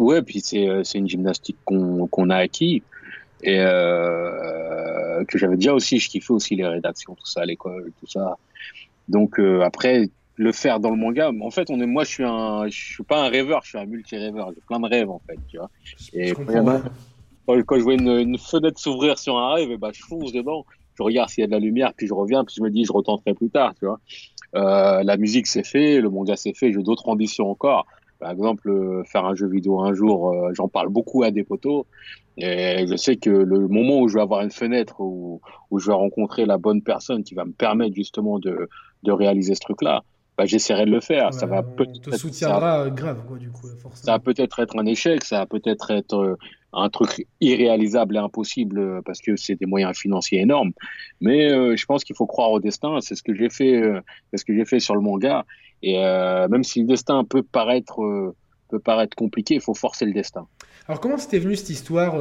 Ouais, puis c'est euh, une gymnastique qu'on a acquis et euh, que j'avais déjà aussi, je kiffais aussi les rédactions, tout ça à l'école, tout ça. Donc euh, après, le faire dans le manga. En fait, on est, moi, je suis un, je suis pas un rêveur, je suis un multi-rêveur. J'ai plein de rêves, en fait, tu vois. Et quand, je vois une, fenêtre s'ouvrir sur un rêve, bah, je fonce dedans. Je regarde s'il y a de la lumière, puis je reviens, puis je me dis, je retenterai plus tard, tu vois. Euh, la musique, c'est fait, le manga, c'est fait. J'ai d'autres ambitions encore. Par exemple, euh, faire un jeu vidéo un jour, euh, j'en parle beaucoup à des potos. Et je sais que le moment où je vais avoir une fenêtre, où, où je vais rencontrer la bonne personne qui va me permettre justement de, de réaliser ce truc-là, bah, j'essaierai de le faire. ça va peut te soutiendra grave, quoi, du coup, forcément. Ça va peut-être être un échec, ça va peut-être être euh, un truc irréalisable et impossible euh, parce que c'est des moyens financiers énormes. Mais euh, je pense qu'il faut croire au destin. C'est ce que j'ai fait, c'est ce que j'ai fait sur le manga. Et même si le destin peut paraître peut paraître compliqué, il faut forcer le destin. Alors comment c'était venu cette histoire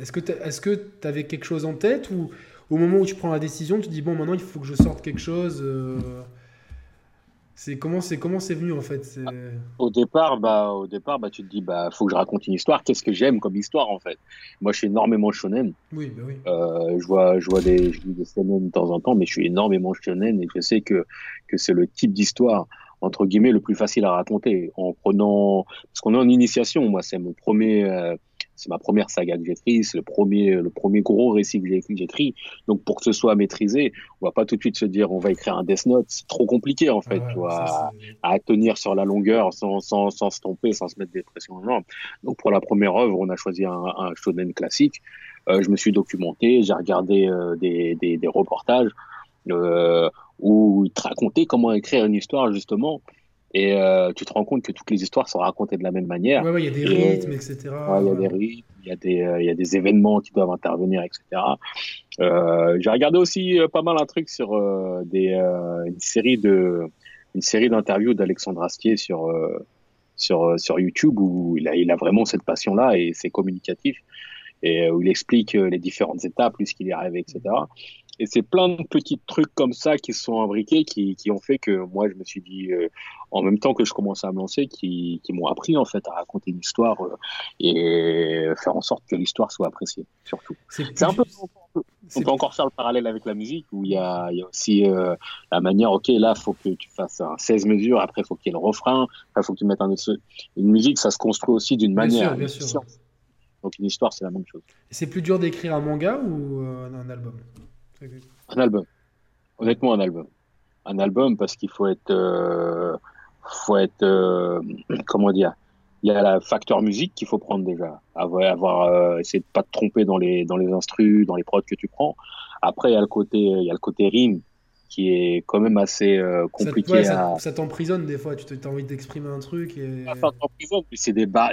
Est-ce que est-ce que tu avais quelque chose en tête ou au moment où tu prends la décision, tu te dis bon maintenant il faut que je sorte quelque chose c'est comment c'est comment c'est venu en fait Au départ, bah au départ, bah tu te dis bah faut que je raconte une histoire. Qu'est-ce que j'aime comme histoire en fait? Moi, je suis énormément shonen. Oui, bah oui. Euh, je vois je vois des je lis des shonen de temps en temps, mais je suis énormément shonen et je sais que que c'est le type d'histoire entre guillemets le plus facile à raconter en prenant parce qu'on est en initiation. Moi, c'est mon premier euh, c'est ma première saga que j'écris, c'est le premier, le premier gros récit que j'écris. Donc pour que ce soit maîtrisé, on va pas tout de suite se dire on va écrire un Death Note, c'est trop compliqué en fait, tu vois, à, tenir sur la longueur sans, sans, sans se tromper, sans se mettre des pressions jambes. Donc pour la première œuvre, on a choisi un, un shonen classique. Euh, je me suis documenté, j'ai regardé euh, des, des, des, reportages euh, où ils te racontaient comment écrire une histoire justement. Et euh, tu te rends compte que toutes les histoires sont racontées de la même manière. Ouais, il y a des rythmes, etc. il y a des rythmes, il y a des, euh, y a des événements qui doivent intervenir, etc. Euh, J'ai regardé aussi euh, pas mal un truc sur euh, des, une série de, une série d'interviews d'Alexandre Astier sur, sur, sur YouTube où il a, il a vraiment cette passion-là et c'est communicatif et où il explique les différentes étapes, ce qu'il est arrivé, etc. Et c'est plein de petits trucs comme ça qui se sont imbriqués, qui, qui ont fait que moi, je me suis dit, euh, en même temps que je commençais à me lancer, qui, qui m'ont appris en fait à raconter une histoire euh, et faire en sorte que l'histoire soit appréciée, surtout. C'est un peu. On peut encore faire le parallèle avec la musique où il y a, il y a aussi euh, la manière, ok, là, faut que tu fasses un 16 mesures, après, faut qu'il y ait le refrain, après, faut que tu mettes un Une musique, ça se construit aussi d'une manière. Bien sûr, Donc, une histoire, c'est la même chose. C'est plus dur d'écrire un manga ou un album? Un album. Honnêtement, un album. Un album parce qu'il faut être, euh, faut être, euh, comment dire? Il y a le facteur musique qu'il faut prendre déjà. Avoir, euh, essayer de pas te tromper dans les dans les instrus, dans les prods que tu prends. Après, il y a le côté, il y a le côté rime qui est quand même assez euh, compliqué ça, t'emprisonne des fois, tu as envie d'exprimer un truc. Et... Ça t'emprisonne,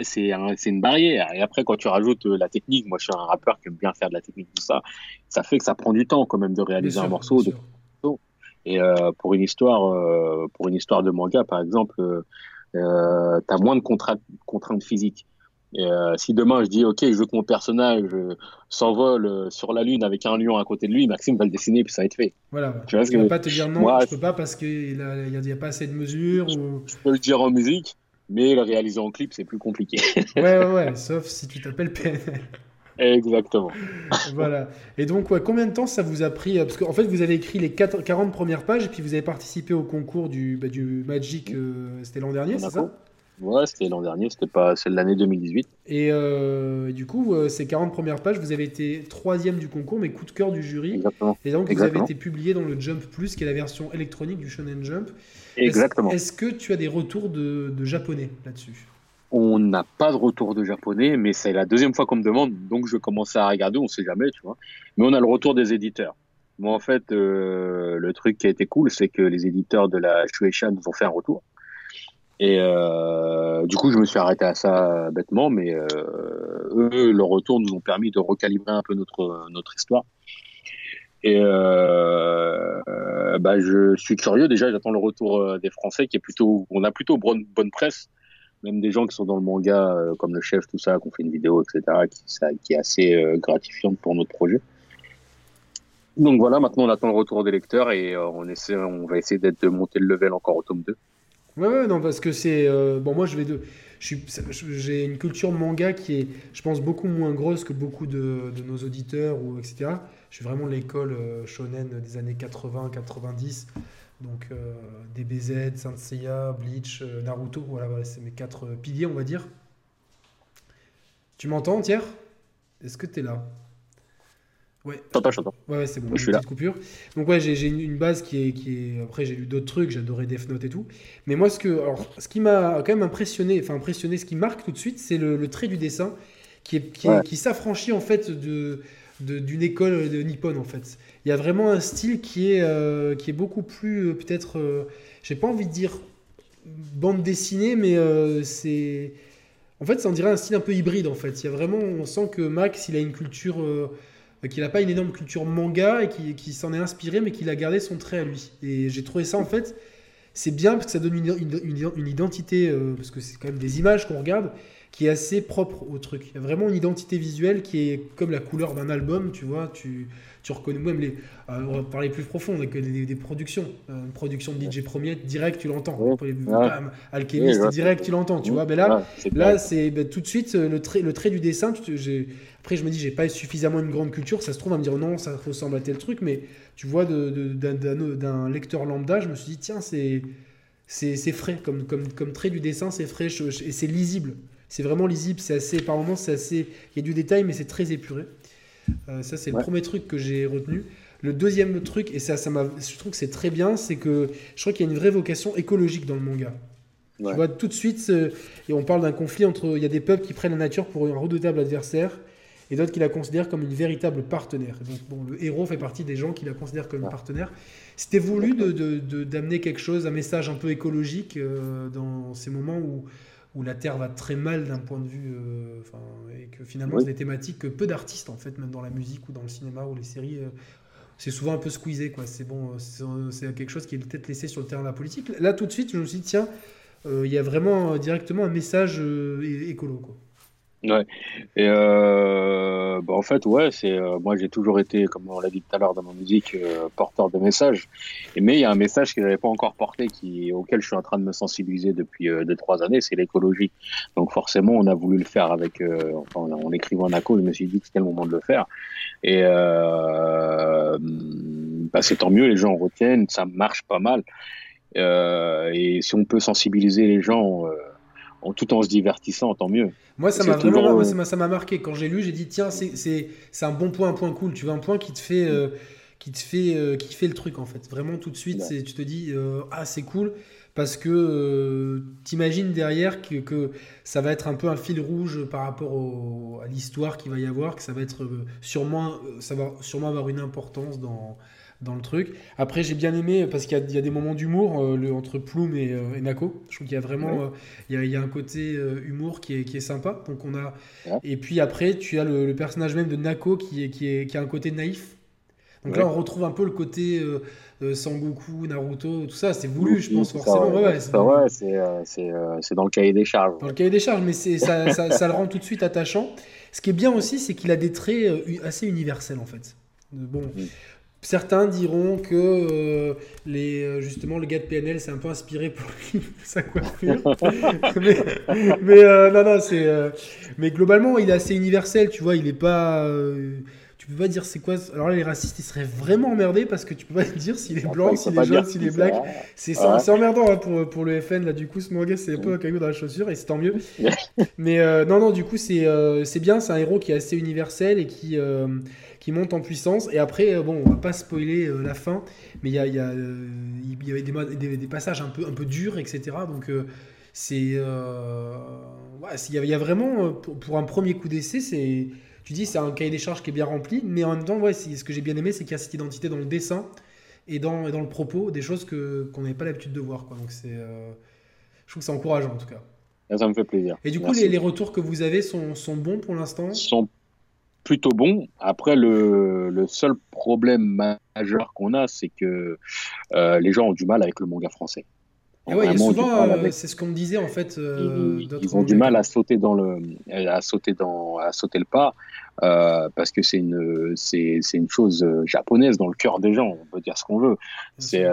c'est un, une barrière. Et après, quand tu rajoutes euh, la technique, moi je suis un rappeur qui aime bien faire de la technique, tout ça, ça fait que ça prend du temps quand même de réaliser un morceau. De... Et euh, pour une histoire, pour une histoire de manga, par exemple, tu as moins de contraintes physiques. Et euh, si demain je dis ok, je veux que mon personnage euh, s'envole euh, sur la lune avec un lion à côté de lui, Maxime va le dessiner puis ça va être fait. Voilà. Tu vois peux pas te dire non, Moi, je peux pas parce qu'il n'y a, a, pas assez de mesures. Ou... Je peux le dire en musique, mais le réaliser en clip c'est plus compliqué. ouais, ouais, ouais, sauf si tu t'appelles PNL. Exactement. voilà. Et donc, ouais, combien de temps ça vous a pris Parce qu'en fait, vous avez écrit les 4, 40 premières pages et puis vous avez participé au concours du, bah, du Magic, c'était l'an dernier, c'est ça? Ouais, c'était l'an dernier, c'était pas c'est l'année 2018. Et euh, du coup, euh, ces 40 premières pages, vous avez été troisième du concours, mais coup de cœur du jury. Exactement. Et donc, vous avez été publié dans le Jump Plus, qui est la version électronique du Shonen Jump. Exactement. Est-ce que tu as des retours de, de japonais là-dessus? On n'a pas de retour de japonais, mais c'est la deuxième fois qu'on me demande, donc je commence à regarder, on sait jamais, tu vois. Mais on a le retour des éditeurs. Moi, en fait, euh, le truc qui a été cool, c'est que les éditeurs de la Shueisha nous ont fait un retour. Et euh, du coup, je me suis arrêté à ça bêtement, mais euh, eux, leur retour nous ont permis de recalibrer un peu notre notre histoire. Et euh, bah, je suis curieux. Déjà, j'attends le retour euh, des Français, qui est plutôt, on a plutôt bonne, presse, même des gens qui sont dans le manga, euh, comme le chef, tout ça, qui ont fait une vidéo, etc., qui, qui est assez euh, gratifiante pour notre projet. Donc voilà, maintenant on attend le retour des lecteurs et on essaie, on va essayer d'être de monter le level encore au tome 2. Ouais, ouais, non, parce que c'est. Euh, bon, moi, je vais de. J'ai une culture manga qui est, je pense, beaucoup moins grosse que beaucoup de, nos auditeurs, ou etc. Je suis vraiment l'école euh, shonen des années 80-90. Donc, euh, DBZ, Saint Bleach, Naruto. Voilà, voilà c'est mes quatre piliers, on va dire. Tu m'entends, Thiers Est-ce que tu es là? Ouais. J'entends, j'entends. Ouais, c'est bon. Je suis là. Coupure. Donc ouais, j'ai une base qui est, qui est... Après, j'ai lu d'autres trucs, j'adorais Death Note et tout. Mais moi, ce que, alors, ce qui m'a quand même impressionné, enfin impressionné, ce qui marque tout de suite, c'est le, le, trait du dessin qui, s'affranchit en fait de d'une école de nippon en fait. Il y a vraiment un style qui est, euh, qui est beaucoup plus euh, peut-être, euh, j'ai pas envie de dire bande dessinée, mais euh, c'est, en fait, ça en dirait un style un peu hybride en fait. Il y a vraiment, on sent que Max, il a une culture qu'il n'a pas une énorme culture manga et qui, s'en est inspiré, mais qu'il a gardé son trait à lui. Et j'ai trouvé ça en fait, c'est bien parce que ça donne une identité, euh, parce que c'est quand même des images qu'on regarde, qui est assez propre au truc. Il y a vraiment une identité visuelle qui est comme la couleur d'un album, tu vois. Tu, tu reconnais même les. Euh, on va parler plus profond, avec des, des, productions. Euh, une production de DJ Premier, direct, tu l'entends. Ouais. Alchemist, direct, tu l'entends, tu vois. Mais là, là c'est ben, tout de suite le trait, le trait du dessin. Tu, après, je me dis, j'ai pas suffisamment une grande culture. Ça se trouve, à me dire non, ça ressemble à tel truc. Mais tu vois, d'un lecteur lambda, je me suis dit, tiens, c'est. C'est frais, comme, comme, comme trait du dessin, c'est frais et c'est lisible C'est vraiment lisible, c'est assez, par moments, c'est assez, il y a du détail, mais c'est très épuré. Euh, ça, c'est le premier truc que j'ai retenu. Le deuxième truc, et ça, ça m'a, je trouve que c'est très bien, c'est que je crois qu'il y a une vraie vocation écologique dans le manga. Tu vois, tout de suite, et on parle d'un conflit entre. Il y a des peuples qui prennent la nature pour un redoutable adversaire, et d'autres qui la considèrent comme une véritable partenaire. Donc, bon, le héros fait partie des gens qui la considèrent comme une partenaire. C'était voulu d'amener de, quelque chose, un message un peu écologique euh, dans ces moments où, où la Terre va très mal d'un point de vue. Euh, et que finalement, c'est des thématiques que peu d'artistes, en fait, même dans la musique ou dans le cinéma ou les séries. Euh, c'est souvent un peu squeezé, quoi. C'est bon, c'est quelque chose qui est peut-être laissé sur le terrain de la politique. Là, tout de suite, je me suis dit, tiens, il y a vraiment directement un message écolo, quoi. Ouais. Et euh, bah en fait, ouais, c'est euh, moi j'ai toujours été, comme on l'a dit tout à l'heure dans ma musique, euh, porteur de messages. Mais il y a un message que j'avais pas encore porté, qui auquel je suis en train de me sensibiliser depuis euh, deux trois années, c'est l'écologie. Donc forcément, on a voulu le faire avec, enfin, en écrivant Naco, je me suis dit que c'était le moment de le faire. Et bah, c'est tant mieux, les gens retiennent, ça marche pas mal. et si on peut sensibiliser les gens tout en se divertissant, tant mieux. Moi, ça m'a vraiment ça m'a marqué. Quand j'ai lu, j'ai dit, tiens, c'est un bon point, un point cool. Tu veux un point qui te fait, euh, qui te fait, euh, qui fait le truc, en fait. Vraiment, tout de suite, tu te dis, euh, ah, c'est cool. Parce que t'imagines derrière que, que, ça va être un peu un fil rouge par rapport à l'histoire qu'il va y avoir, que ça va être sûrement, ça va sûrement avoir une importance dans, dans le truc. Après, j'ai bien aimé parce qu'il y, a des moments d'humour euh, entre Plume et, euh, Nako. Je trouve qu'il y a vraiment euh, il, y a, un côté humour qui est, qui est, sympa. Donc on a et puis après, tu as le, personnage même de Nako qui, est, qui, est, qui a un côté naïf. Donc là, on retrouve un peu le côté Sangoku, Naruto, tout ça. C'est voulu, je pense forcément. Ouais, c'est dans le cahier des charges. Dans le cahier des charges, mais ça, ça, ça, le rend tout de suite attachant. Ce qui est bien aussi, c'est qu'il a des traits assez universels en fait. Bon, Certains diront que euh, les, euh, justement le gars de PNL s'est un peu inspiré pour sa coiffure. mais, euh, non, non, c'est. mais globalement, il est assez universel, tu vois. Il est pas. tu peux pas dire c'est quoi. Alors là, les racistes, ils seraient vraiment emmerdés parce que tu peux pas dire s'il est blanc, s'il est jaune, s'il est black. C'est emmerdant hein, pour, pour le FN. Là, du coup, ce manga, c'est un peu un caillou dans la chaussure et c'est tant mieux. mais non, non, du coup, c'est c'est bien. C'est un héros qui est assez universel et qui qui monte en puissance. Et après, euh, bon, on va pas spoiler euh, la fin, mais il y, a, y, a, euh, y avait des, des, passages un peu, un peu durs, etc. Donc c'est, il y, a vraiment pour, un premier coup d'essai, c'est, tu dis, c'est un cahier des charges qui est bien rempli, mais en même temps, ouais, ce que j'ai bien aimé, c'est qu'il y a cette identité dans le dessin et dans, dans le propos, des choses qu'on n'avait pas l'habitude de voir, quoi. Donc c'est, je trouve que c'est encourageant en tout cas. Ça me fait plaisir. Et du coup, les, les, retours que vous avez sont, sont bons pour l'instant? Sont plutôt bon. Après, le, le seul problème majeur qu'on a, c'est que euh, les gens ont du mal avec le manga français. Ouais, souvent, euh, c'est ce qu'on me disait en fait. Euh, ils, ont du mal à sauter dans le, à sauter dans, à sauter le pas, euh, parce que c'est une, c'est, c'est une chose japonaise dans le cœur des gens. On peut dire ce qu'on veut. C'est,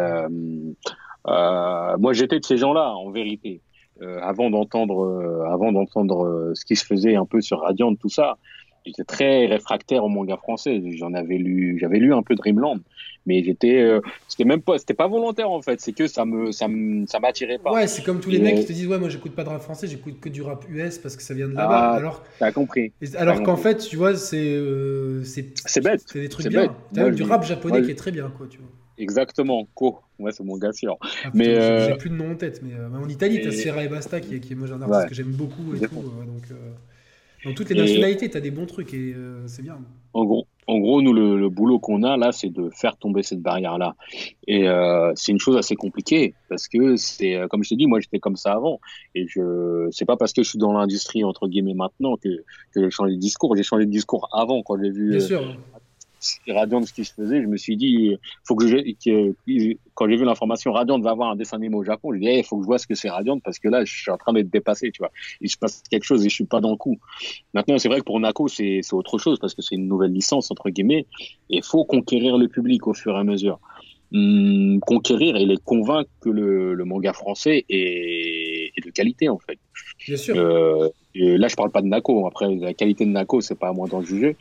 moi, j'étais de ces gens-là, en vérité. avant d'entendre, avant d'entendre ce qui se faisait un peu sur Radiant, tout ça, j'étais très réfractaire au manga français. J'en avais lu, j'avais lu un peu Dreamland, mais j'étais, euh, c'était même pas, c'était pas volontaire en fait. C'est que ça me, ça ça m'attirait pas. Ouais, c'est comme tous les mecs qui te disent ouais, moi j'écoute pas de rap français, j'écoute que du rap US parce que ça vient de là-bas. Ah, alors, t'as compris. Alors qu'en fait, tu vois, c'est, euh, c'est, c'est bête. C'est des trucs bien. T'as du rap japonais qui est très bien, quoi, tu vois. Exactement, Ko. Ouais, c'est mon gars sûr. Ah, mais j'ai euh, plus de nom en tête, mais en Italie, t'as Sierra et Basta qui est, qui est moi, un artiste que j'aime beaucoup et tout, donc. Dans toutes les nationalités, tu as des bons trucs et euh, c'est bien. En gros, en gros, nous, le, boulot qu'on a là, c'est de faire tomber cette barrière-là. Et euh, c'est une chose assez compliquée parce que c'est, euh, comme je t'ai dit, moi j'étais comme ça avant. Et je, c'est pas parce que je suis dans l'industrie entre guillemets maintenant que, que j'ai changé de discours. J'ai changé de discours avant quand j'ai vu. Bien sûr Radiant ce qui se faisait, je me suis dit, faut que je, quand j'ai vu l'information Radiant va avoir un dessin animé au Japon, je dit, il eh, faut que je vois ce que c'est Radiant parce que là, je suis en train d'être dépassé, tu vois. Il se passe quelque chose et je suis pas dans le coup. Maintenant, c'est vrai que pour Nako, c'est autre chose parce que c'est une nouvelle licence, entre guillemets, et il faut conquérir le public au fur et à mesure. Hum, conquérir et les convaincre que le, le manga français est, est, de qualité, en fait. Bien sûr. Euh, là, je parle pas de Nako. Après, la qualité de Nako, c'est pas à moi d'en juger.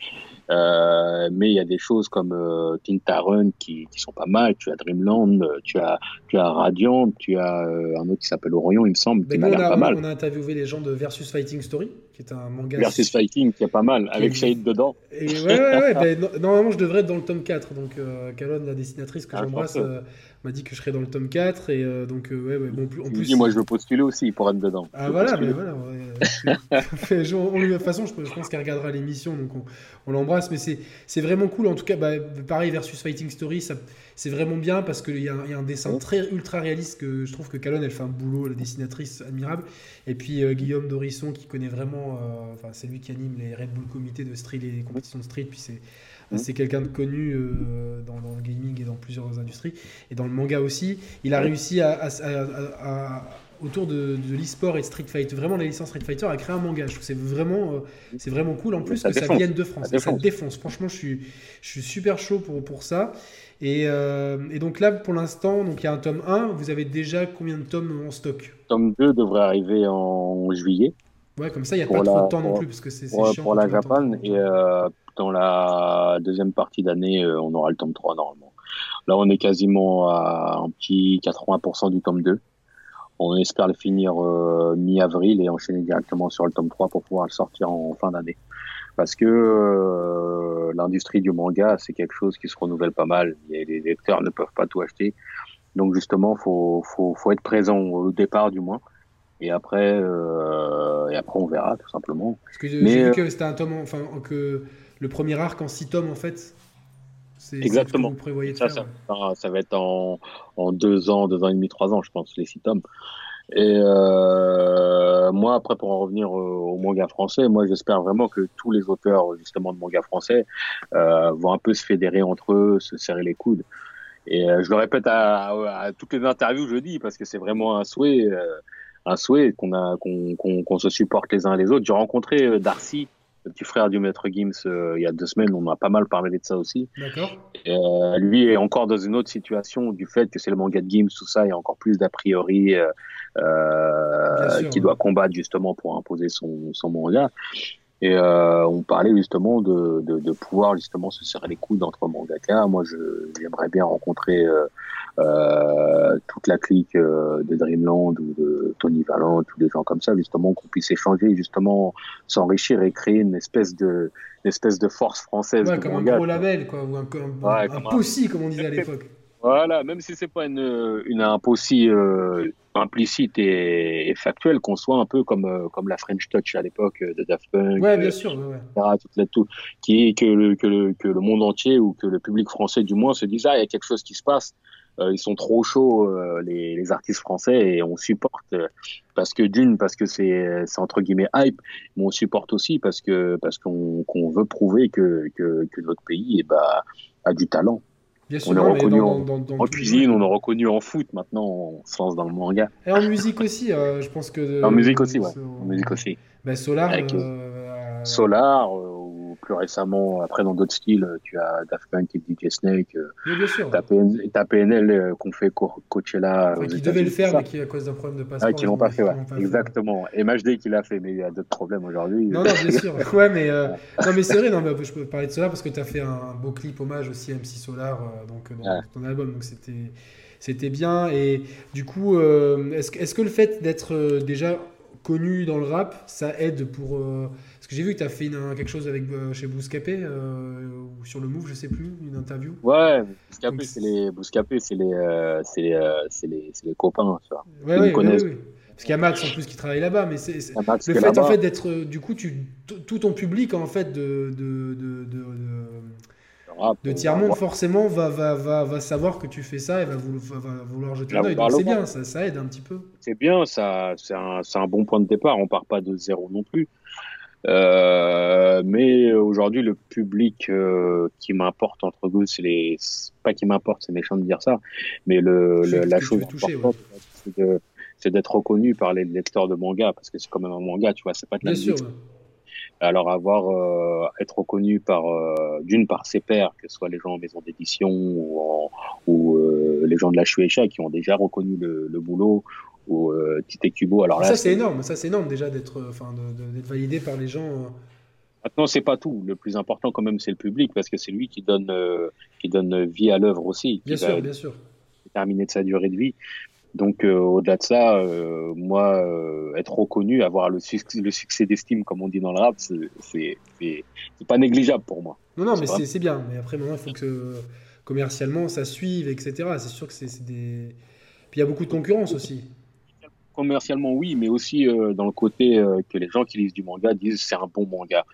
Euh, mais il y a des choses comme euh, Tintarun qui, qui sont pas mal. Tu as Dreamland, tu as, tu as Radiant, tu as euh, un autre qui s'appelle Orion, il me semble, qui Ben, nous, m'a l'air a, pas mal. on a interviewé les gens de Versus Fighting Story, qui est un manga. Versus Fighting, qui est pas mal, avec Shahid dedans. Et ouais, ouais, ouais, ben, no- normalement je devrais être dans le tome 4. Donc euh, Calonne, la dessinatrice que Ah, j'embrasse, euh, m'a dit que je serais dans le tome 4. Et euh, donc, euh, ouais, ouais, bon, plus- en plus. dis, moi, je veux postuler aussi pour être dedans. Ah Je voilà, mais voilà. ouais. Je- on de toute façon, je, je pense qu'elle regardera l'émission, donc on, on l'embrasse. Mais c'est c'est vraiment cool. En tout cas, bah, pareil, versus Fighting Story, ça- c'est vraiment bien parce qu'il y, a un- il y a un dessin très ultra réaliste que je trouve que Calonne, elle fait un boulot, la dessinatrice admirable. Et puis euh, Guillaume Dorisson qui connaît vraiment, euh, enfin c'est lui qui anime les Red Bull Comité de Street, les compétitions de Street. Puis c'est c'est quelqu'un de connu euh, dans, dans le gaming et dans plusieurs industries et dans le manga aussi. Il a réussi à, à- à- à- autour de, de l'e-sport et de Street Fighter, vraiment la licence Street Fighter, à créer un manga. Je trouve que c'est vraiment, euh, c'est vraiment cool en plus Ça que ça défonce. vienne de France. Ça Et ça défonce. défonce. Franchement, je suis, je suis super chaud pour, pour ça. Et, euh, et donc là, pour l'instant, il y a un tome 1. Vous avez déjà combien de tomes en stock? Tome 2 devrait arriver en juillet Ouais, comme ça, il n'y a pas trop de temps non plus parce que c'est chiant. pour la Japan. Et euh, dans la deuxième partie d'année, euh, on aura le tome 3 normalement. Là, on est quasiment à un petit 80% du tome 2. On espère le finir euh, mi-avril et enchaîner directement sur le tome 3 pour pouvoir le sortir en fin d'année. Parce que euh, l'industrie du manga, c'est quelque chose qui se renouvelle pas mal. Et les lecteurs ne peuvent pas tout acheter. Donc justement, faut, faut, faut être présent au départ du moins. Et après, euh, et après, on verra tout simplement. Parce que j'ai vu euh, que c'était un tome, en- enfin que le premier arc en 6 tomes en fait. Ce que Exactement. vous prévoyez de Ça, faire. ça, ouais. ça, ça va être en, en deux ans, deux ans et demi, trois ans, je pense, les six tomes. Et euh, moi, après, pour en revenir au manga français, moi, j'espère vraiment que tous les auteurs, justement, de manga français euh, vont un peu se fédérer entre eux, se serrer les coudes. Et euh, je le répète à, à- à toutes les interviews, je le dis, parce que c'est vraiment un souhait, euh, un souhait qu'on a, qu'on qu'on qu'on se supporte les uns les autres. J'ai rencontré euh, Darcy, le petit frère du maître Gims, euh, il y a deux semaines. On a pas mal parlé de ça aussi. D'accord. Euh, lui est encore dans une autre situation du fait que c'est le manga de Gims, tout ça, il y a encore plus d'a priori euh, sûr, qui doit combattre justement pour imposer son, son manga. Et euh, on parlait justement de, de, de pouvoir justement se serrer les coudes entre mangaka. Moi, j'aimerais bien rencontrer euh, euh, toute la clique euh, de Dreamland ou de Tony Valent, tous les gens comme ça, justement qu'on puisse échanger, justement s'enrichir et créer une espèce de une espèce de force française Ouais, comme manga. un gros label, quoi, ou un, un, Ouais, un comme un- possi, comme on disait à l'époque. Voilà, même si c'est pas une, une un peu aussi euh, implicite et, et factuelle, qu'on soit un peu comme euh, comme la French Touch à l'époque euh, de Daft Punk, Ouais, euh, bien sûr. Ouais, etc., toute la- tout, qui que le, que le que le monde entier ou que le public français du moins se dise ah il y a quelque chose qui se passe, Euh, ils sont trop chauds euh, les, les artistes français et on supporte euh, parce que d'une parce que c'est c'est entre guillemets hype, mais on supporte aussi parce que parce qu'on qu'on veut prouver que que que notre pays eh ben, a du talent. Bien sûr, On est non, reconnu dans- en- dans- dans En tous les cuisine, on est reconnu en foot, maintenant on se lance dans le manga. Et en musique aussi, euh, je pense que. En musique aussi, ouais. sur- En musique aussi. Bah, Solar. Avec, euh, Solar, euh, plus récemment, après dans d'autres styles, tu as Daft Punk et DJ Snake, euh, oui, bien sûr. t'as PN t'as PNL euh, qu'on fait Co- Coachella. Enfin, qui devait le faire, mais qui, à cause d'un problème de passeport. Ah, qui l'ont pas fait, ouais. fait. Exactement. Et MHD qui l'a fait, mais il y a d'autres problèmes aujourd'hui. Non, non, bien sûr. Ouais, mais, euh, non, mais c'est vrai, non, mais je peux parler de Solar parce que tu as fait un beau clip hommage aussi à MC Solar donc, dans Ouais. ton album. Donc c'était, c'était bien. Et du coup, euh, est-ce, que- est-ce que le fait d'être euh, déjà connu dans le rap, ça aide pour. euh, que j'ai vu que tu as fait une- quelque chose avec, euh, chez Bouscapé euh, ou sur le Move, je sais plus, une interview. Ouais, Bouscapé, c'est les, Bouscapé, c'est les, euh, c'est les, euh, c'est les, les copains, tu vois. Ouais, connaissent. ouais. Parce qu'il y a Max en plus qui travaille là-bas, mais c'est, le fait en fait d'être, du coup, tu, tout ton public en fait de, de, de, de- de- Rap, de euh, tiers-monde forcément va, va, va, va savoir que tu fais ça et va vouloir, va- va vouloir jeter un œil. Donc c'est bien, ça, ça aide un petit peu. c'est bien, ça, c'est un, un bon point de départ. On part pas de zéro non plus. Euh, mais aujourd'hui, le public euh, qui m'importe entre guillemets, c'est les, pas qui m'importe, c'est méchant de dire ça, mais le, le- la chose importante, c'est de- c'est d'être reconnu par les lecteurs de manga, parce que c'est quand même un manga, tu vois, c'est pas de la Bien sûr. musique. Alors avoir euh, être reconnu par euh, d'une par ses pairs, que ce soit les gens en maison d'édition ou, en- ou euh, les gens de la Shueisha qui ont déjà reconnu le, le boulot ou euh, Tite Kubo. Alors là, ça c'est énorme, ça c'est énorme déjà d'être, euh, enfin, d'être validé par les gens. euh, Maintenant, c'est pas tout. Le plus important, quand même, c'est le public, parce que c'est lui qui donne, euh, qui donne vie à l'œuvre aussi. Bien sûr, bien sûr. Terminer de sa durée de vie. Donc, euh, au-delà de ça, euh, moi, être reconnu, avoir le, succès, le succès d'estime, comme on dit dans le rap, c'est pas négligeable pour moi. Non, non, mais c'est bien. Mais après, maintenant, il faut que commercialement, ça suive, etc. C'est sûr que c'est des. Puis il y a beaucoup de concurrence aussi commercialement oui, mais aussi euh, dans le côté euh, que les gens qui lisent du manga disent c'est un bon manga,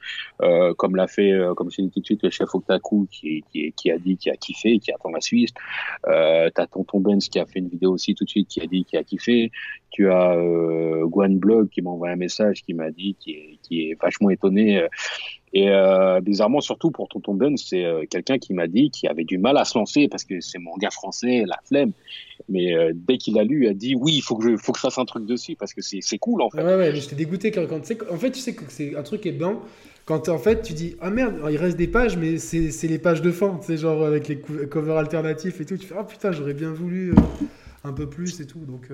euh, comme l'a fait, comme je l'ai dit tout de suite, le chef Otaku qui, qui, qui, a dit qu'il a kiffé, qui attend la suite. T'as Tonton Benz qui a fait une vidéo aussi tout de suite qui a dit qu'il a kiffé. Tu as Gwen Blog qui m'a envoyé un message qui m'a dit qui est, vachement étonné et euh, bizarrement, surtout pour Tonton Ben, c'est euh, quelqu'un qui m'a dit qu'il avait du mal à se lancer parce que c'est mon gars français, la flemme. Mais euh, dès qu'il a lu, il a dit oui, il faut que je, fasse un truc dessus parce que c'est cool en fait. Ouais, ouais, j'étais dégoûté quand, en fait, tu sais que c'est un truc qui est quand en fait tu dis ah merde, il reste des pages, mais c'est les pages de fin, tu genre avec les covers alternatifs et tout. Tu fais ah putain, j'aurais bien voulu un peu plus et tout. Donc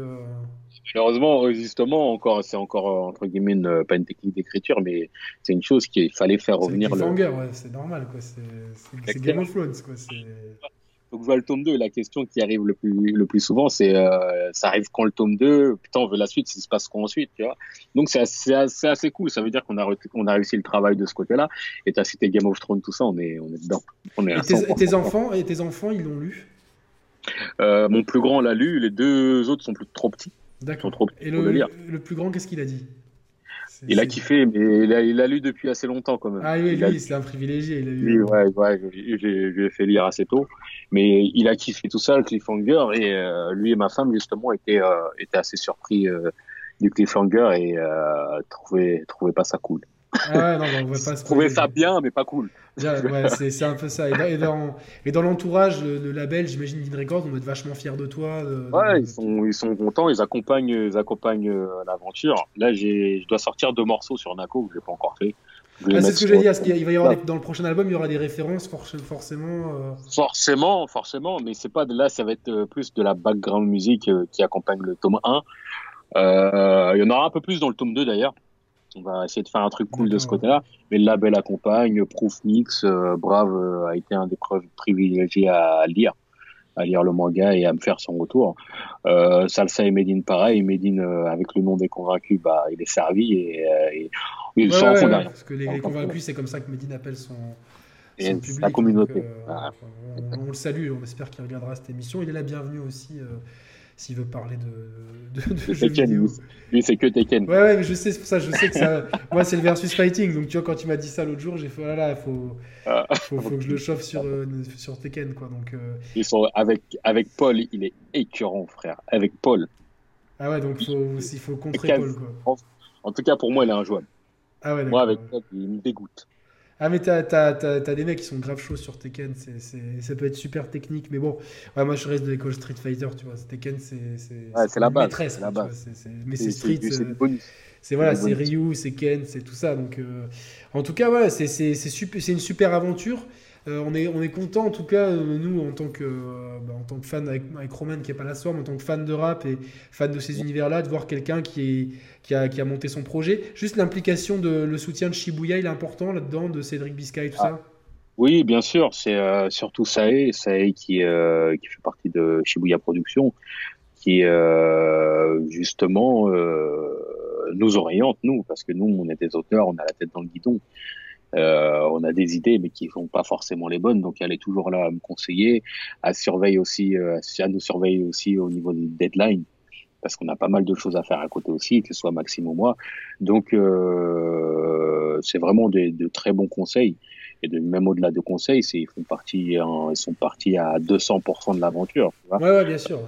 Malheureusement, justement, encore, c'est encore euh, entre guillemets une, pas une technique d'écriture, mais c'est une chose qu'il fallait faire revenir. C'est le... ouais, c'est normal, quoi. C'est Game of Thrones, quoi. Donc, je vois le tome 2. La question qui arrive le plus, le plus souvent, c'est euh, ça arrive quand le tome 2 Putain, on veut la suite, ça se passe quoi ensuite, tu vois? Donc, c'est assez, assez, cool. Ça veut dire qu'on a, on a réussi le travail de ce côté-là. Et tu as cité Game of Thrones, tout ça, on est, on est dedans. On est et, tes, enfants, et tes enfants, ils l'ont lu? Euh, Mon plus grand l'a lu, les deux autres sont plus trop petits. D'accord. Et le, plus grand, qu'est-ce qu'il a dit? Il a kiffé, mais il a, lu depuis assez longtemps quand même. Ah oui, lui, c'est un privilégié. Il a lu... ouais, ouais, je, lui ai fait lire assez tôt. Mais il a kiffé tout ça, le cliffhanger, et euh, lui et ma femme, justement, étaient, euh, étaient assez surpris euh, du cliffhanger et trouvaient, trouvaient pas ça cool. Ah non, on va pas se trouver ça bien, mais pas cool. ouais, c'est un peu ça. Et dans, et dans, l'entourage, le, label, j'imagine, Dean Records, on doit être vachement fiers de toi. ouais, Ils, sont, ils sont contents, ils accompagnent, ils accompagnent euh, l'aventure. Là, je dois sortir deux morceaux sur Nako que je n'ai pas encore fait. Ah, c'est ce que j'ai dit. Il va y avoir dans le prochain album, il y aura des références forcément. Euh... Forcément, forcément, mais c'est pas de là. Ça va être euh, plus de la background musique euh, qui accompagne le tome 1. il y en aura un peu plus dans le tome 2 d'ailleurs. On va essayer de faire un truc cool de ce côté-là. Mais le label accompagne. Proof Mix, euh, Brave euh, a été un des preuves privilégiés à, lire à lire le manga et à me faire son retour. Euh, Salsa et Medine pareil, Medine avec le nom des convaincus, bah il est servi et, et ils sont ouais, ouais, Parce que les, convaincus, c'est comme ça que Medine appelle son, son public. La communauté. on, le salue, on espère qu'il regardera cette émission. Il est la bienvenue aussi s'il veut parler de, de, de jeux vidéo. Lui, c'est que Tekken. Ouais, ouais, mais je sais, c'est pour ça, je sais que ça. Moi, c'est le versus fighting. Donc, tu vois, quand tu m'as dit ça l'autre jour, j'ai fait, voilà, oh il faut, ah. faut, faut, que je le chauffe sur, euh, sur Tekken, quoi. Donc, euh... Ils sont avec, avec Paul, il est écœurant, frère. Avec Paul. Ah ouais, donc faut, il faut contrer Paul, quoi. En, en, tout cas, pour moi, il est injouable. Ah ouais, Moi, avec Paul, il me dégoûte. Ah, mais t'as, as, des mecs qui sont grave chauds sur Tekken, c'est, c'est, ça peut être super technique, mais bon, ouais, moi je reste de l'école Street Fighter, tu vois. Tekken, c'est, c'est, ouais, c'est la base. Maîtresse, la base. mais c'est, Street. C'est, voilà, c'est Ryu, c'est Ken, c'est tout ça. Donc, euh, en tout cas, voilà, c'est, c'est, super, c'est une super aventure. Euh, on est, on est content en tout cas, euh, nous, en tant que, euh, bah, en tant que fan avec, avec, Roman qui est pas la soirée, en tant que fan de rap et fan de ces univers-là, de voir quelqu'un qui, qui, a, qui a monté son projet. Juste l'implication de le soutien de Shibuya, il est important là-dedans, de Cédric Biscay et tout ça? Oui, bien sûr, c'est surtout Sae, Sae qui, qui fait partie de Shibuya Productions, qui justement nous oriente, nous, parce que nous, on est des auteurs, on a la tête dans le guidon. Euh, on a des idées, mais qui font pas forcément les bonnes. Donc, elle est toujours là à me conseiller, à surveiller aussi, euh, à nous surveiller aussi au niveau des deadlines, parce qu'on a pas mal de choses à faire à côté aussi, que ce soit Maxime ou moi. Donc, euh, c'est vraiment de très bons conseils. Et de, même au-delà de conseils, ils font partie, ils sont partis à 200% de l'aventure. Ouais, ouais, bien sûr.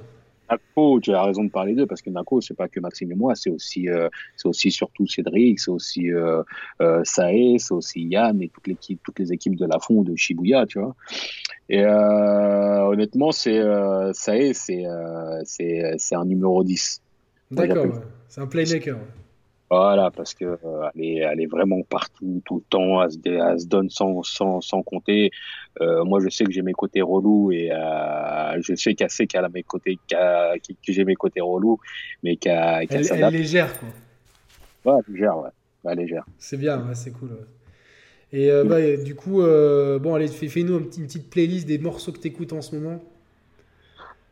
Nako, tu as raison de parler d'eux parce que Nako, c'est pas que Maxime et moi, c'est aussi, euh, c'est aussi surtout Cédric, c'est aussi euh, euh, c'est aussi Yann et toutes les équipes de la fond de Shibuya, tu vois. Et euh, honnêtement, c'est Sae, c'est c'est un numéro 10. D'accord, c'est un playmaker. Voilà, parce que euh, elle, est, elle est vraiment partout, tout le temps, elle se, elle se donne sans, sans, sans compter. Euh, moi, je sais que j'ai mes côtés relous et euh, je sais qu'elle sait qu'elle a mes côtés, qu que j'ai mes côtés relous, mais qu'elle qu elle, elle, est légère, quoi. Ouais, légère, ouais. ouais légère. C'est bien, ouais, c'est cool. Ouais. Et euh, bah, du coup, bon, allez, fais-nous une petite playlist des morceaux que tu écoutes en ce moment.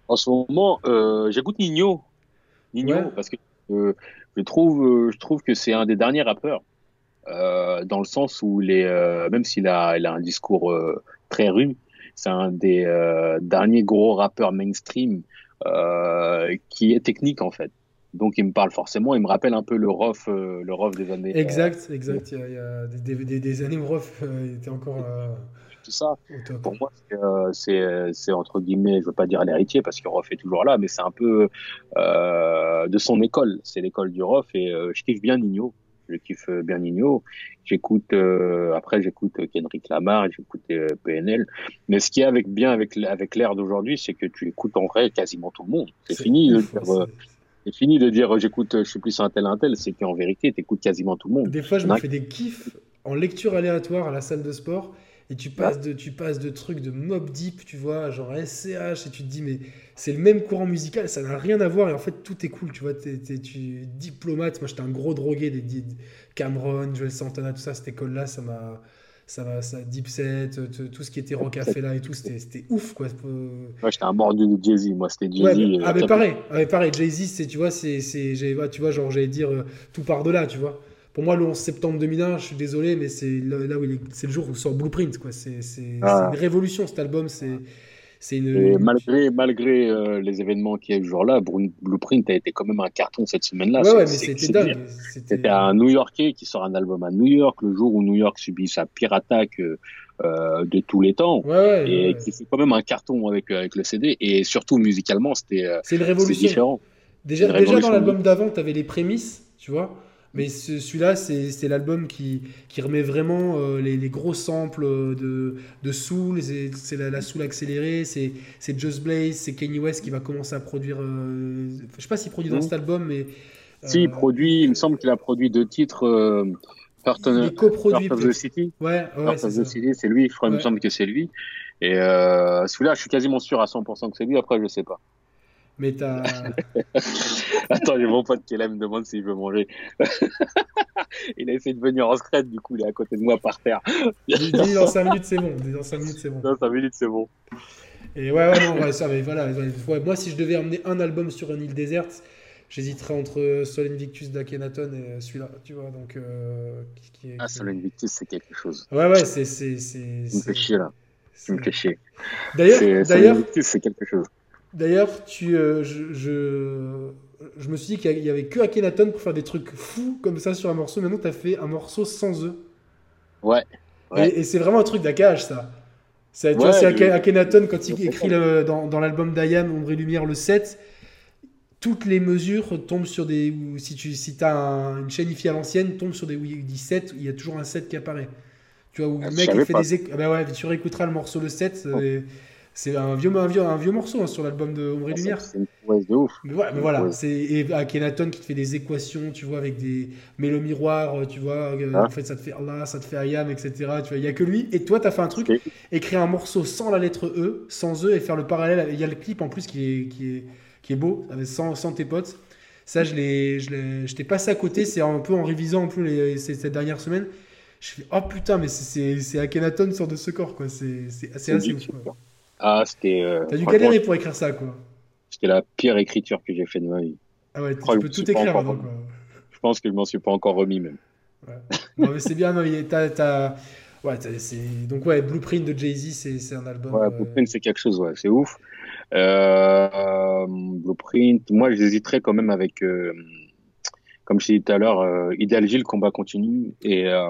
En ce moment, j'écoute Nino. Nino, parce que je, trouve, je trouve que c'est un des derniers rappeurs. dans le sens où il est, même s'il a, il a un discours très rude, c'est un des derniers gros rappeurs mainstream qui est technique en fait donc il me parle forcément, il me rappelle un peu le rough, euh, le rough des années. Exact, euh, exact. Il y a, des, des, années où euh, était encore. Tout ça. Pour moi, c'est entre guillemets, je veux pas dire l'héritier parce que Roth est toujours là, mais c'est un peu de son école. C'est l'école du Roth et je kiffe bien Nino. Je kiffe bien Nino. J'écoute après j'écoute Kendrick Lamar, j'écoute PNL. Mais ce qui est avec bien avec avec l'ère d'aujourd'hui, c'est que tu écoutes en vrai quasiment tout le monde. C'est fini de dire c'est fini de dire j'écoute, je suis plus un tel un tel, c'est qu'en vérité, tu écoutes quasiment tout le monde. Des fois, je me fais des kiffs en lecture aléatoire à la salle de sport et tu passes, de, tu passes de trucs de Mob Deep, tu vois, genre SCH, et tu te dis, mais c'est le même courant musical, ça n'a rien à voir, et en fait, tout est cool, tu vois, t'es, tu diplomate, moi j'étais un gros drogué des, des Cameron, Joel Santana, tout ça, cette école-là, ça m'a ça va, ça, Deep Set, tout ce qui était là et tout, c'était ouf quoi. Moi j'étais un mordu de Jay-Z, moi c'était Jay-Z. Ouais, ah, mais pareil, ah, pareil Jay-Z, c'est, tu vois, c'est, tu vois, genre j'allais dire euh, tout par delà, tu vois. Pour moi, le 11 septembre 2001, je suis désolé, mais c'est là, où c'est le jour où sort Blueprint, quoi. C'est, ah. une révolution cet album, c'est. Une... malgré, malgré euh, les événements qu'il y a eu ce jour-là, Blueprint a été quand même un carton cette semaine-là. Ouais, ouais, mais c'était dingue. C'était un New Yorkais qui sort un album à New York le jour où New York subit sa pire attaque euh, de tous les temps. Ouais, et qui fait quand même un carton avec, avec le CD. Et surtout musicalement, c'était euh, C'est une révolution. différent. Déjà, déjà dans l'album d'avant, tu avais les prémices, tu vois. Mais celui-là, c'est l'album qui, qui, remet vraiment euh, les, les, gros samples de, de Soul, c'est la, la, Soul accélérée, c'est Just Blaze, c'est Kanye West qui va commencer à produire. Euh, je sais pas s'il produit dans cet album, mais. Si, il euh, produit, il me semble qu'il a produit deux titres. Euh, il coproduit. of the City. Ouais, ouais c'est City, c'est lui, je crois, il me semble que c'est lui. Et celui-là, je suis quasiment sûr à 100% que c'est lui, après, je sais pas. Mais t'as. Attends, j'ai mon pote qui me demande s'il veut manger. il a essayé de venir en secret, du coup, il est à côté de moi par terre. il dit dans 5 minutes, c'est bon. Dans 5 minutes, c'est bon. Dans 5 minutes, c'est bon. Et ouais, ouais, non, ouais, ça, mais voilà. moi, si je devais emmener un album sur une île déserte, j'hésiterais entre Sol Invictus d'Akenaton et celui-là, tu vois. Donc, euh, qui, est, ah, Sol Invictus, c'est quelque chose. Ouais, ouais, c'est. c'est, me fais chier, là. Tu me fais chier. D'ailleurs, d'ailleurs. c'est quelque chose. D'ailleurs, tu, euh, je, je, me suis dit qu'il n'y avait que Akhenaton pour faire des trucs fous comme ça sur un morceau. Maintenant, tu as fait un morceau sans eux. Ouais. Et, c'est vraiment un truc d'Akage, ça. C'est, tu vois, c'est Akhenaton, quand il écrit dans, dans l'album d'Ayam, Ombre et Lumière, le 7, toutes les mesures tombent sur des. Si tu si as une chaîne IFI à l'ancienne, tombe sur des. Oui, il dit 7, il y a toujours un 7 qui apparaît. Tu vois, où le ah, mec il fait des. Ah bah ouais, tu réécouteras le morceau le 7. C'est un vieux, un vieux, un vieux morceau hein, sur l'album de Ombre et ah, Lumière. C'est une prouesse de ouf. Mais, voilà, c'est et Akhenaton qui te fait des équations, tu vois, avec des mais le miroir, tu vois, euh, ah. en fait ça te fait Allah, ça te fait Ayam, etc. Tu vois, il y a que lui. Et toi, tu as fait un truc, écrire un morceau sans la lettre E, sans E, et faire le parallèle. Il y a le clip en plus qui est qui est qui est beau, sans, sans tes potes. Ça, je l'ai, je t'ai passé à côté. C'est un peu en révisant un peu les, cette dernière semaine. Je fais oh putain, mais c'est Akhenaton sur de ce corps quoi. C'est assez assez ouf. Quoi. Ah, c'était. Euh, T'as dû galérer pour écrire ça, quoi. C'était la pire écriture que j'ai fait de ma vie. Ah ouais, tu peux tout écrire maintenant, quoi. Je pense que je m'en suis pas encore remis, même. Ouais. non, mais c'est bien, non, t'as. Ouais. Donc, ouais, Blueprint de Jay-Z, c'est un album. Ouais, Blueprint, c'est quelque chose, ouais, c'est ouf. Euh, Blueprint, moi, j'hésiterais quand même avec, euh, comme je disais tout à l'heure, euh, Ideal G, le combat continue, et, euh,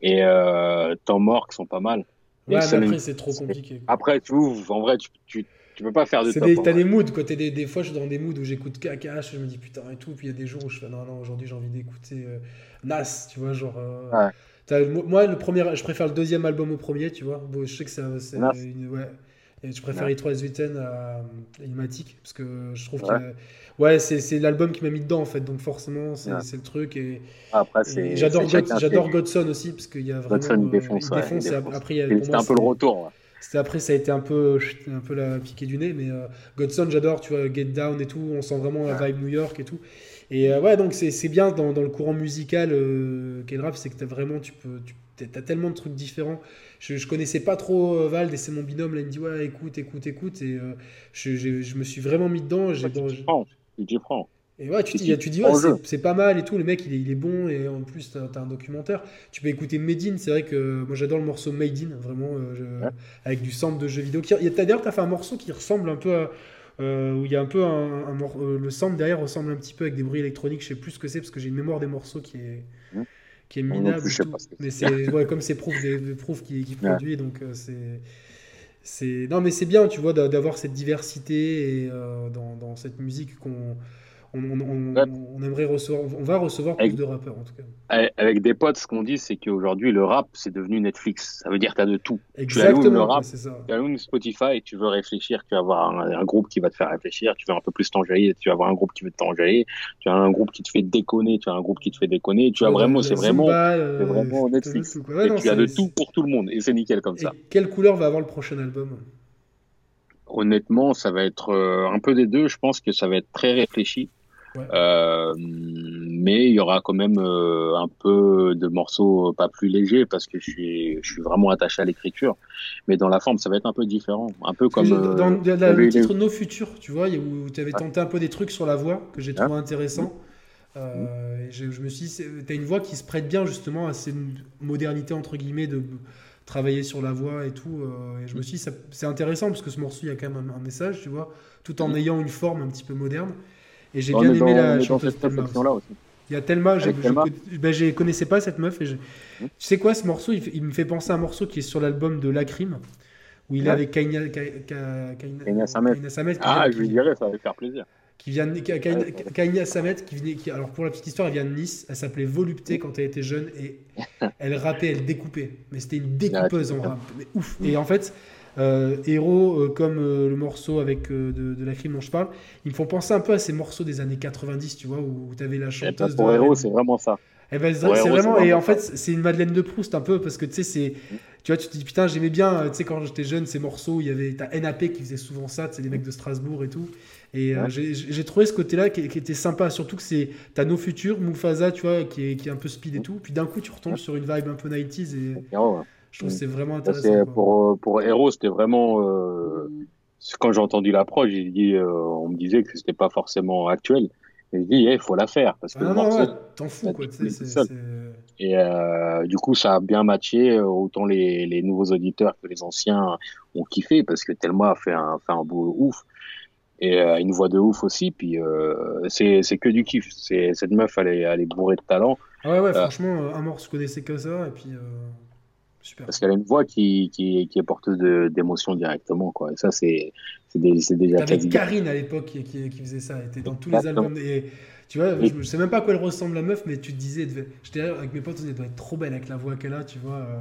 et euh, Temps mort, qui sont pas mal. Ouais, mais après, c'est trop compliqué. Après, tu ouvres, en vrai, tu, tu, tu peux pas faire de top. Des, t'as des moods, quoi. Des, des, fois, je suis dans des moods où j'écoute KKH, je me dis putain et tout. Puis il y a des jours où je fais non, non, aujourd'hui, j'ai envie d'écouter euh, Nas, tu vois, genre. Euh, ouais. moi, le premier, je préfère le deuxième album au premier, tu vois. Bon, je sais que c'est une. Ouais. Et je préfère ouais. 3 Witten à Ilmatic, parce que je trouve que ouais, c'est l'album qui m'a mis dedans en fait, donc forcément c'est le truc. Et, après, c'est j'adore j'adore Godson aussi parce qu'il y a vraiment Godson il défonce. Euh, il défonce, Après, c'était un peu le retour. C'était après ça a été un peu un peu la piquée du nez, mais euh, Godson j'adore, tu vois Get Down et tout, on sent vraiment la vibe New York et tout. Et euh, ouais, donc c'est bien dans, dans, le courant musical euh, qu'est le rap, c'est que as vraiment tu peux tu, t'as tellement de trucs différents. Je, je connaissais pas trop euh, Vald et c'est mon binôme là, il me dit ouais écoute, écoute, écoute et euh, je, je- je me suis vraiment mis dedans. j'ai- Ouais, tu t'y prends. Et ouais, tu, Tu tu dis, ouais, c'est- pas mal et tout, le mec il est, il est bon et en plus t'as as un documentaire. Tu peux écouter Made in, c'est vrai que moi j'adore le morceau Made in, vraiment, euh, je- Ouais. avec du sample de jeux vidéo. D'ailleurs, t'as fait un morceau qui ressemble un peu à. euh, où il y a un peu un, un mor- euh, le sample derrière ressemble un petit peu avec des bruits électroniques, je sais plus ce que c'est parce que j'ai une mémoire des morceaux qui est. qui est minable. plus, mais c'est. ouais, comme c'est Proof, des, des Proof qui, qui Ouais. produit, donc euh, c'est. C'est... Non, mais c'est bien, tu vois, d'a- d'avoir cette diversité et, euh, dans, dans cette musique qu'on on, on- on- Ouais. on aimerait recevoir. On va recevoir plus Avec- de rappeurs, en tout cas. Avec- des potes, ce qu'on dit, c'est qu'aujourd'hui, le rap, c'est devenu Netflix. Ça veut dire que tu as de tout. Tu allumes le Exactement, rap. Tu allumes Spotify et tu veux réfléchir, tu vas avoir un, un groupe qui va te faire réfléchir, tu veux un peu plus t'enjailler, tu vas avoir un groupe qui veut t'enjailler, tu as un groupe qui te fait déconner, tu as un groupe qui te fait déconner, tu as Ouais, vraiment, c'est vraiment, euh, vraiment Netflix. tout. Ouais, et non, tu as de tout pour tout le monde et c'est nickel comme Et ça. quelle couleur va avoir le prochain album? Honnêtement, ça va être euh, un peu des deux. Je pense que ça va être très réfléchi. Ouais. Euh, mais il y aura quand même euh, un peu de morceaux pas plus légers parce que je suis, je suis vraiment attaché à l'écriture. Mais dans la forme, ça va être un peu différent. Un peu Parce comme. euh, dans, y le titre Nos Futurs, tu vois, où tu avais tenté un peu des trucs sur la voix que j'ai trouvé intéressant. Euh, et je, je me suis dit, tu as une voix qui se prête bien justement à ces modernités, entre guillemets, de travailler sur la voix et tout. euh, et je me suis dit, c'est intéressant parce que ce morceau, il y a quand même un, un message, tu vois, tout en Mhm. ayant une forme un petit peu moderne. Et j'ai bien aimé dans- la chanteuse Thelma aussi. Il y a Thelma, je, Thelma je- ben, je connaissais pas cette meuf et je- Mhm. tu sais quoi ce morceau il, me fait penser à un morceau qui est sur l'album de Lacrim où il est avec Kaina- Samet. Kaina Samet qui Ah, je lui dirais, ça va faire plaisir. qui vient de-. Kainia Samet qui venait qui, alors pour la petite histoire elle vient de Nice elle s'appelait Volupté quand elle était jeune et elle rappait elle découpait mais c'était une découpeuse Ah, en tu rap mais ouf et en fait héros euh, comme euh, le morceau avec euh, de, de la crime dont je parle ils me font penser un peu à ces morceaux des années 90 tu vois où tu avais la Et chanteuse pour de Hero, R&B. c'est vraiment ça. Eh ben, c'est Ouais, vraiment, et en fait, c'est une Madeleine de Proust un peu, parce que tu sais, c'est, tu vois, tu te dis, putain, j'aimais bien, euh, tu sais, quand j'étais jeune, ces morceaux, il y avait, t'as NAP qui faisait souvent ça, c'est des mecs de Strasbourg et tout. Et euh, Ouais. j'ai j'ai trouvé ce côté-là qui, qui était sympa, surtout que c'est, t'as nos futurs, Mufasa, tu vois, qui est, qui est un peu speed et tout. Puis d'un coup, tu retombes sur une vibe un peu 90s et. Je trouve que c'est vraiment intéressant. pour, euh, pour Hero, c'était vraiment. euh, c'est- quand j'ai entendu l'approche, j'ai dit, euh, on me disait que c'était pas forcément actuel. Et je dis, il faut la faire parce que Ah le non, morceau- ouais, t'en fous, quoi, Et euh, du coup, ça a bien matché. euh, Autant les, les nouveaux auditeurs que les anciens ont kiffé parce que Thelma a fait un, fait un beau ouf. Et euh, une voix de ouf aussi. Puis euh, c'est c'est que du kiff. C'est Cette meuf, elle est, elle est bourrée de talent Ah ouais, ouais, Euh. franchement, un morceau, je connaissais que ça, et puis, euh, super. parce qu'elle a une voix qui, qui, qui est porteuse d'émotions directement. Quoi. Et ça, c'est déjà T'avais. Karine à l'époque qui, qui- qui faisait ça, elle était dans tous les albums. Et tu vois, je, je sais même pas à quoi elle ressemble la meuf, mais tu te disais, devait- j'étais avec mes potes, on doit être trop belle avec la voix qu'elle a, tu vois. euh.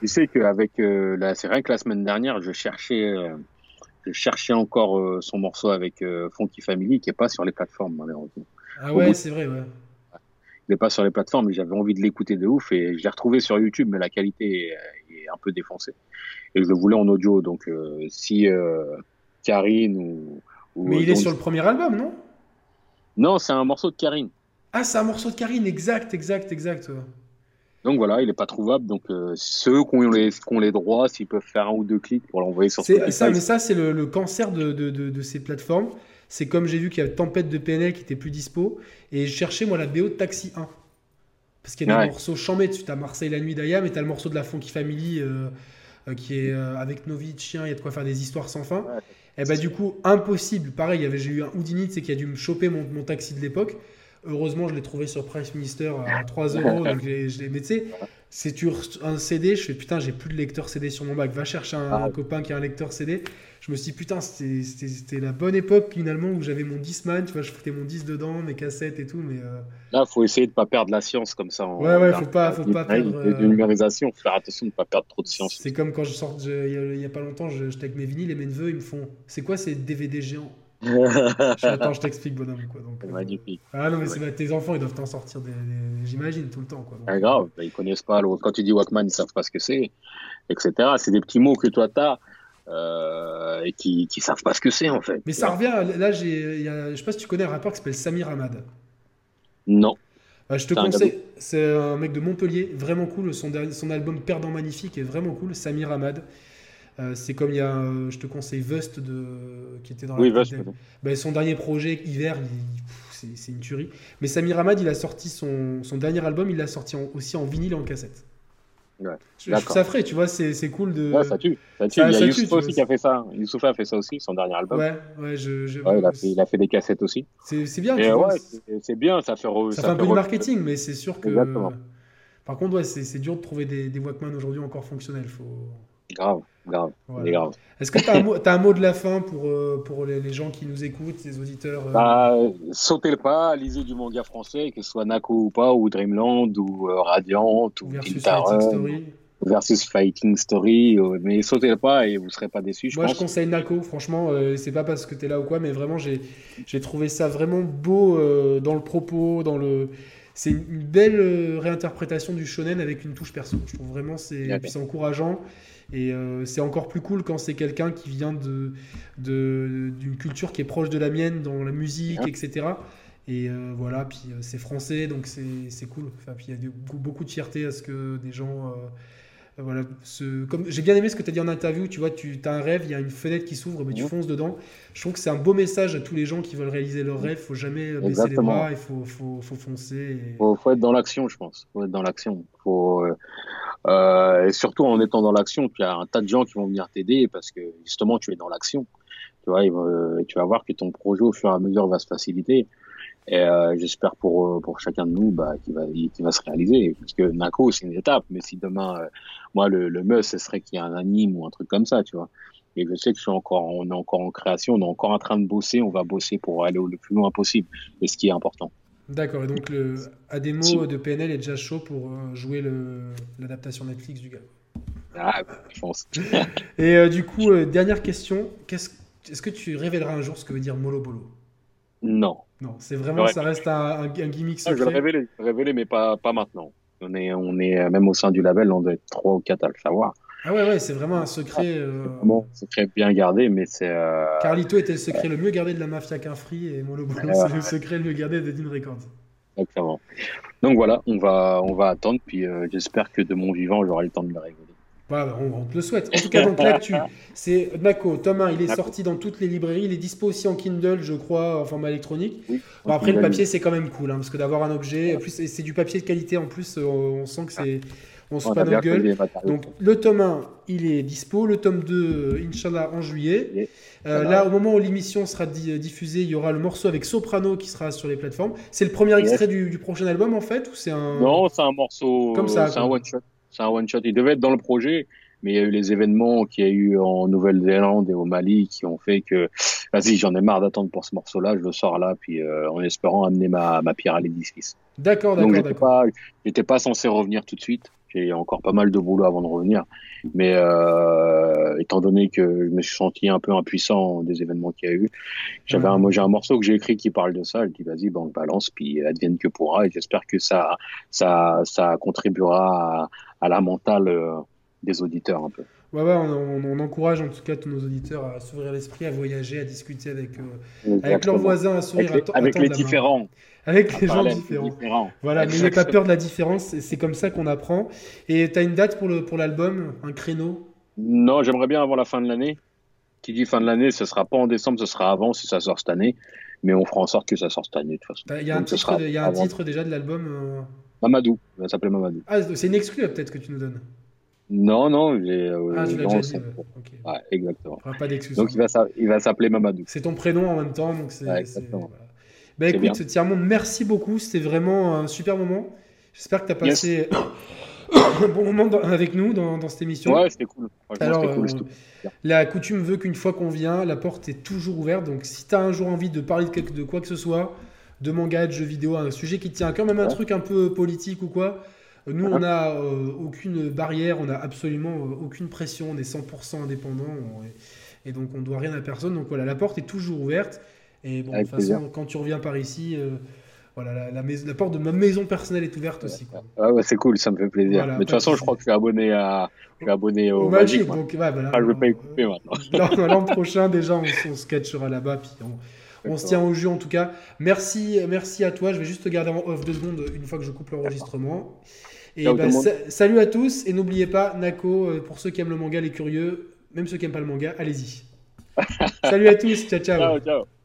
Tu sais qu'avec euh, la, c'est vrai que la semaine dernière, je cherchais, euh, je cherchais encore euh, son morceau avec Funky Family qui est pas sur les plateformes malheureusement. Ah ouais, c'est vrai, ouais. Est pas sur les plateformes, mais j'avais envie de l'écouter de ouf et je l'ai retrouvé sur YouTube, mais la qualité est, est un peu défoncée. Et je le voulais en audio, donc euh, si euh, Karine ou, ou Mais il est sur le premier album, non? Non, c'est un morceau de Karine. Ah, c'est un morceau de Karine, exact, exact, exact. Donc voilà, il est pas trouvable. Donc euh, ceux qui ont les, qui ont les droits, s'ils peuvent faire un ou deux clics pour l'envoyer sur C'est ça, mais ça, c'est le, le cancer de, de, de- de ces plateformes. C'est comme j'ai vu qu'il y a Tempête de PNL qui était plus dispo, et je cherchais, moi, la BO de Taxi 1. Parce qu'il y a des Ouais. morceaux chambés dessus. T'as Marseille la nuit d'Ayam, et t'as le morceau de la Funky Family euh, euh, qui est euh, avec Novi, Chien, il y a de quoi faire des histoires sans fin. Ouais. Et bah, du coup, impossible. Pareil, avait- j'ai eu un Houdini, sais, qui a dû me choper mon, mon taxi de l'époque. Heureusement, je l'ai trouvé sur Price Minister à 3 euros. donc je l'ai- mais tu sais, c'est un CD, je fais putain, j'ai plus de lecteur CD sur mon bac. Va chercher un, Ah. un copain qui a un lecteur CD. Je me suis dit putain, c'était- la bonne époque finalement où j'avais mon Discman, tu vois, je foutais mon disque dedans, mes cassettes et tout. Mais euh, Là, faut essayer de pas perdre la science comme ça. en- Ouais, ouais, faut pas- faut pas perdre, de euh, numérisation, faut faire attention de pas perdre trop de science. c'est comme quand je sors, il y, a- il y a pas longtemps, j'étais avec mes vinyles et mes neveux, ils me font c'est quoi ces DVD géants? Attends, je t'explique, bonhomme. Quoi, donc, euh, Magnifique. Ah non, mais c'est tes enfants, ils doivent t'en sortir, des, des- j'imagine, tout le temps. Quoi, donc, Pas grave, bah, ils connaissent pas. le- Quand tu dis Walkman, ils savent pas ce que c'est, etc. C'est des petits mots que toi t'as euh, et qui qui savent pas ce que c'est en fait. Mais ça revient, là, j'ai, y a- je sais pas si tu connais un rappeur qui s'appelle Samir Hamad. Non. Bah, je te conseille, c'est un mec de Montpellier, vraiment cool. Son, son album Perdant Magnifique est vraiment cool. Samir Ahmad. Euh, c'est comme il y a, euh, je te conseille Vust de, qui était dans oui, Vust, bah, son dernier projet hiver, c'est une tuerie. Mais Samir Ahmad, il a sorti son, son dernier album, il l'a sorti aussi en vinyle et en cassette. Ouais, ça ferait, tu vois, c'est cool de. Ouais, ça tue. Ça tue. il y a Youssouf aussi qui a fait ça. Youssouf a fait ça aussi, son dernier album. Ouais, ouais, je. je... Ouais, il, a fait, il, a fait, des cassettes aussi. C'est bien. c'est bien, ça fait. Ça, fait un peu de marketing, mais c'est sûr que. Exactement. Par contre, ouais, c'est dur de trouver des, des Walkman aujourd'hui encore fonctionnels. Faut... Grave, grave. grave. Est-ce que tu as, as, un mot de la fin pour, euh, pour les, les, gens qui nous écoutent, les auditeurs euh... bah, Sautez le pas, lisez du manga français, que ce soit Nako ou pas, ou Dreamland, ou euh, Radiant, ou Versus Fighting Story. Versus Fighting Story, euh, mais sautez le pas et vous serez pas déçus. Moi, je conseille Nako, franchement, c'est pas parce que tu es là ou quoi, mais vraiment, j'ai trouvé ça vraiment beau dans le propos, dans le c'est une belle réinterprétation du shonen avec une touche perso. Je trouve vraiment c'est encourageant et euh, c'est encore plus cool quand c'est quelqu'un qui vient d'une de, d'une culture qui est proche de la mienne dans la musique, etc. Et euh, voilà, puis euh, c'est français, donc c'est cool. Enfin, puis il y a beaucoup de fierté à ce que des gens voilà, ce, comme j'ai bien aimé ce que tu as dit en interview, tu vois, tu as un rêve, il y a une fenêtre qui s'ouvre, mais tu fonces dedans. Je trouve que c'est un beau message à tous les gens qui veulent réaliser leur rêve. Il faut jamais baisser les bras, il faut, faut, faut foncer. Il faut, faut, être dans l'action, je pense. faut être dans l'action. Faut, euh, et surtout en étant dans l'action, tu as un tas de gens qui vont venir t'aider parce que justement tu es dans l'action. Tu vois, tu vas voir que ton projet au fur et à mesure va se faciliter. Et euh, j'espère pour euh, pour chacun de nous bah, qu'il va qui va se réaliser. Parce que Nako c'est une étape. Mais si demain euh, moi le le must ce serait qu'il y ait un anime ou un truc comme ça tu vois. Et je sais que je suis encore on est encore en création. On est encore en train de bosser. On va bosser pour aller le plus loin possible. Et ce qui est important. D'accord, et donc le Ademo de PNL est déjà chaud pour jouer l'adaptation Netflix du gars. Ah, je pense. et du coup, dernière question, est-ce est que tu révéleras un jour ce que veut dire Molo Bolo Non. Non, c'est vraiment, ça reste un, un gimmick secret. je vais le révéler, mais pas, pas maintenant. On est, on est, euh, même au sein du label, on doit être 3 ou 4 à le savoir. Ah ouais, ouais, c'est vraiment un secret. Euh... Bon, secret bien gardé, mais c'est. Euh... Carlito était le secret le mieux gardé de la mafia qu'un free et Molo c'est le secret le mieux gardé de Dean Records. Exactement. Donc voilà, on va, on va attendre, puis euh, j'espère que de mon vivant, j'aurai le temps de le révéler. On, te le souhaite. En tout cas, donc l'actu, c'est Nako, Tome 1, il est sorti dans toutes les librairies. Il est dispo aussi en Kindle, je crois, en format électronique. bon, après, le papier, c'est quand même cool, hein, parce que d'avoir un objet, en plus, c'est du papier de qualité. En plus, euh, on sent que c'est. On se pas notre gueule. Donc, le tome 1, il est dispo. Le tome 2, euh, Inch'Allah, en juillet. Euh, là, au moment où l'émission sera diffusée, il y aura le morceau avec Soprano qui sera sur les plateformes. C'est le premier extrait du, prochain album, en fait ou c'est un... Non, c'est un morceau. Comme ça. C'est un one-shot. C'est un one-shot. Il devait être dans le projet, mais il y a eu les événements qu'il y a eu en Nouvelle-Zélande et au Mali qui ont fait que, vas-y, j'en ai marre d'attendre pour ce morceau-là, je le sors là, puis euh, en espérant amener ma, ma pierre à l'édifice. D'accord, d'accord. Donc j'étais pas, j'étais pas censé revenir tout de suite. J'ai encore pas mal de boulot avant de revenir, mais euh, étant donné que je me suis senti un peu impuissant des événements qu'il y a eu, j'avais un, j'ai un morceau que j'ai écrit qui parle de ça. Je dis vas-y, ben on balance, puis advienne que pourra, et j'espère que ça, ça, ça contribuera à, à la mentale euh, des auditeurs un peu. Ouais, ouais, on, on, encourage en tout cas tous nos auditeurs à s'ouvrir l'esprit, à voyager, à discuter avec, euh, avec leurs voisins, à sourire. Avec les, à avec les différents. Avec les gens différents. Voilà, mais n'ayez pas peur de la différence, c'est comme ça qu'on apprend. Et tu as une date pour l'album, un créneau? Non, j'aimerais bien avant la fin de l'année. Qui dit fin de l'année, ce sera pas en décembre, ce sera avant si ça sort cette année. Mais on fera en sorte que ça sorte cette année de toute façon. Il y a un, titre, y a un titre, déjà de l'album euh, Mamadou, ça s'appelait Mamadou. Ah, c'est une exclue peut-être que tu nous donnes non, non, j'ai. Euh, ah, tu l'as déjà dit. Ouais. exactement. pas d'excuse. Donc il va, il va s'appeler Mamadou. C'est ton prénom en même temps, donc c'est. Ouais, exactement. Bah écoute, merci beaucoup. C'était vraiment un super moment. J'espère que tu as passé un bon moment avec nous dans, dans cette émission. Ouais, c'était cool. Alors, cool, euh, la coutume veut qu'une fois qu'on vient, la porte est toujours ouverte. Donc si tu as un jour envie de parler de, quelque, de quoi que ce soit, de manga, de jeux vidéo, un sujet qui tient quand même un truc un peu politique ou quoi, nous, on n'a euh, aucune barrière, on n'a absolument euh, aucune pression, on est 100% indépendant et donc on ne doit rien à personne. Donc voilà, la porte est toujours ouverte. Et bon, de toute façon, quand tu reviens par ici, euh, voilà, la, la, porte de ma maison personnelle est ouverte aussi. Quoi. Ah ouais, c'est cool, ça me fait plaisir. Mais de toute façon, je crois que je suis abonné, à, je suis abonné au, Magic. donc, voilà, ah, je vais pas maintenant. L'an prochain, déjà, on, se sketchera là-bas, puis On se tient au jeu en tout cas. Merci, merci à toi. Je vais juste te garder en off deux secondes une fois que je coupe l'enregistrement. Et bah, salut à tous et n'oubliez pas, Nako, euh, pour ceux qui aiment le manga, les curieux, même ceux qui n'aiment pas le manga, allez-y. salut à tous, ciao ciao. ciao, ciao.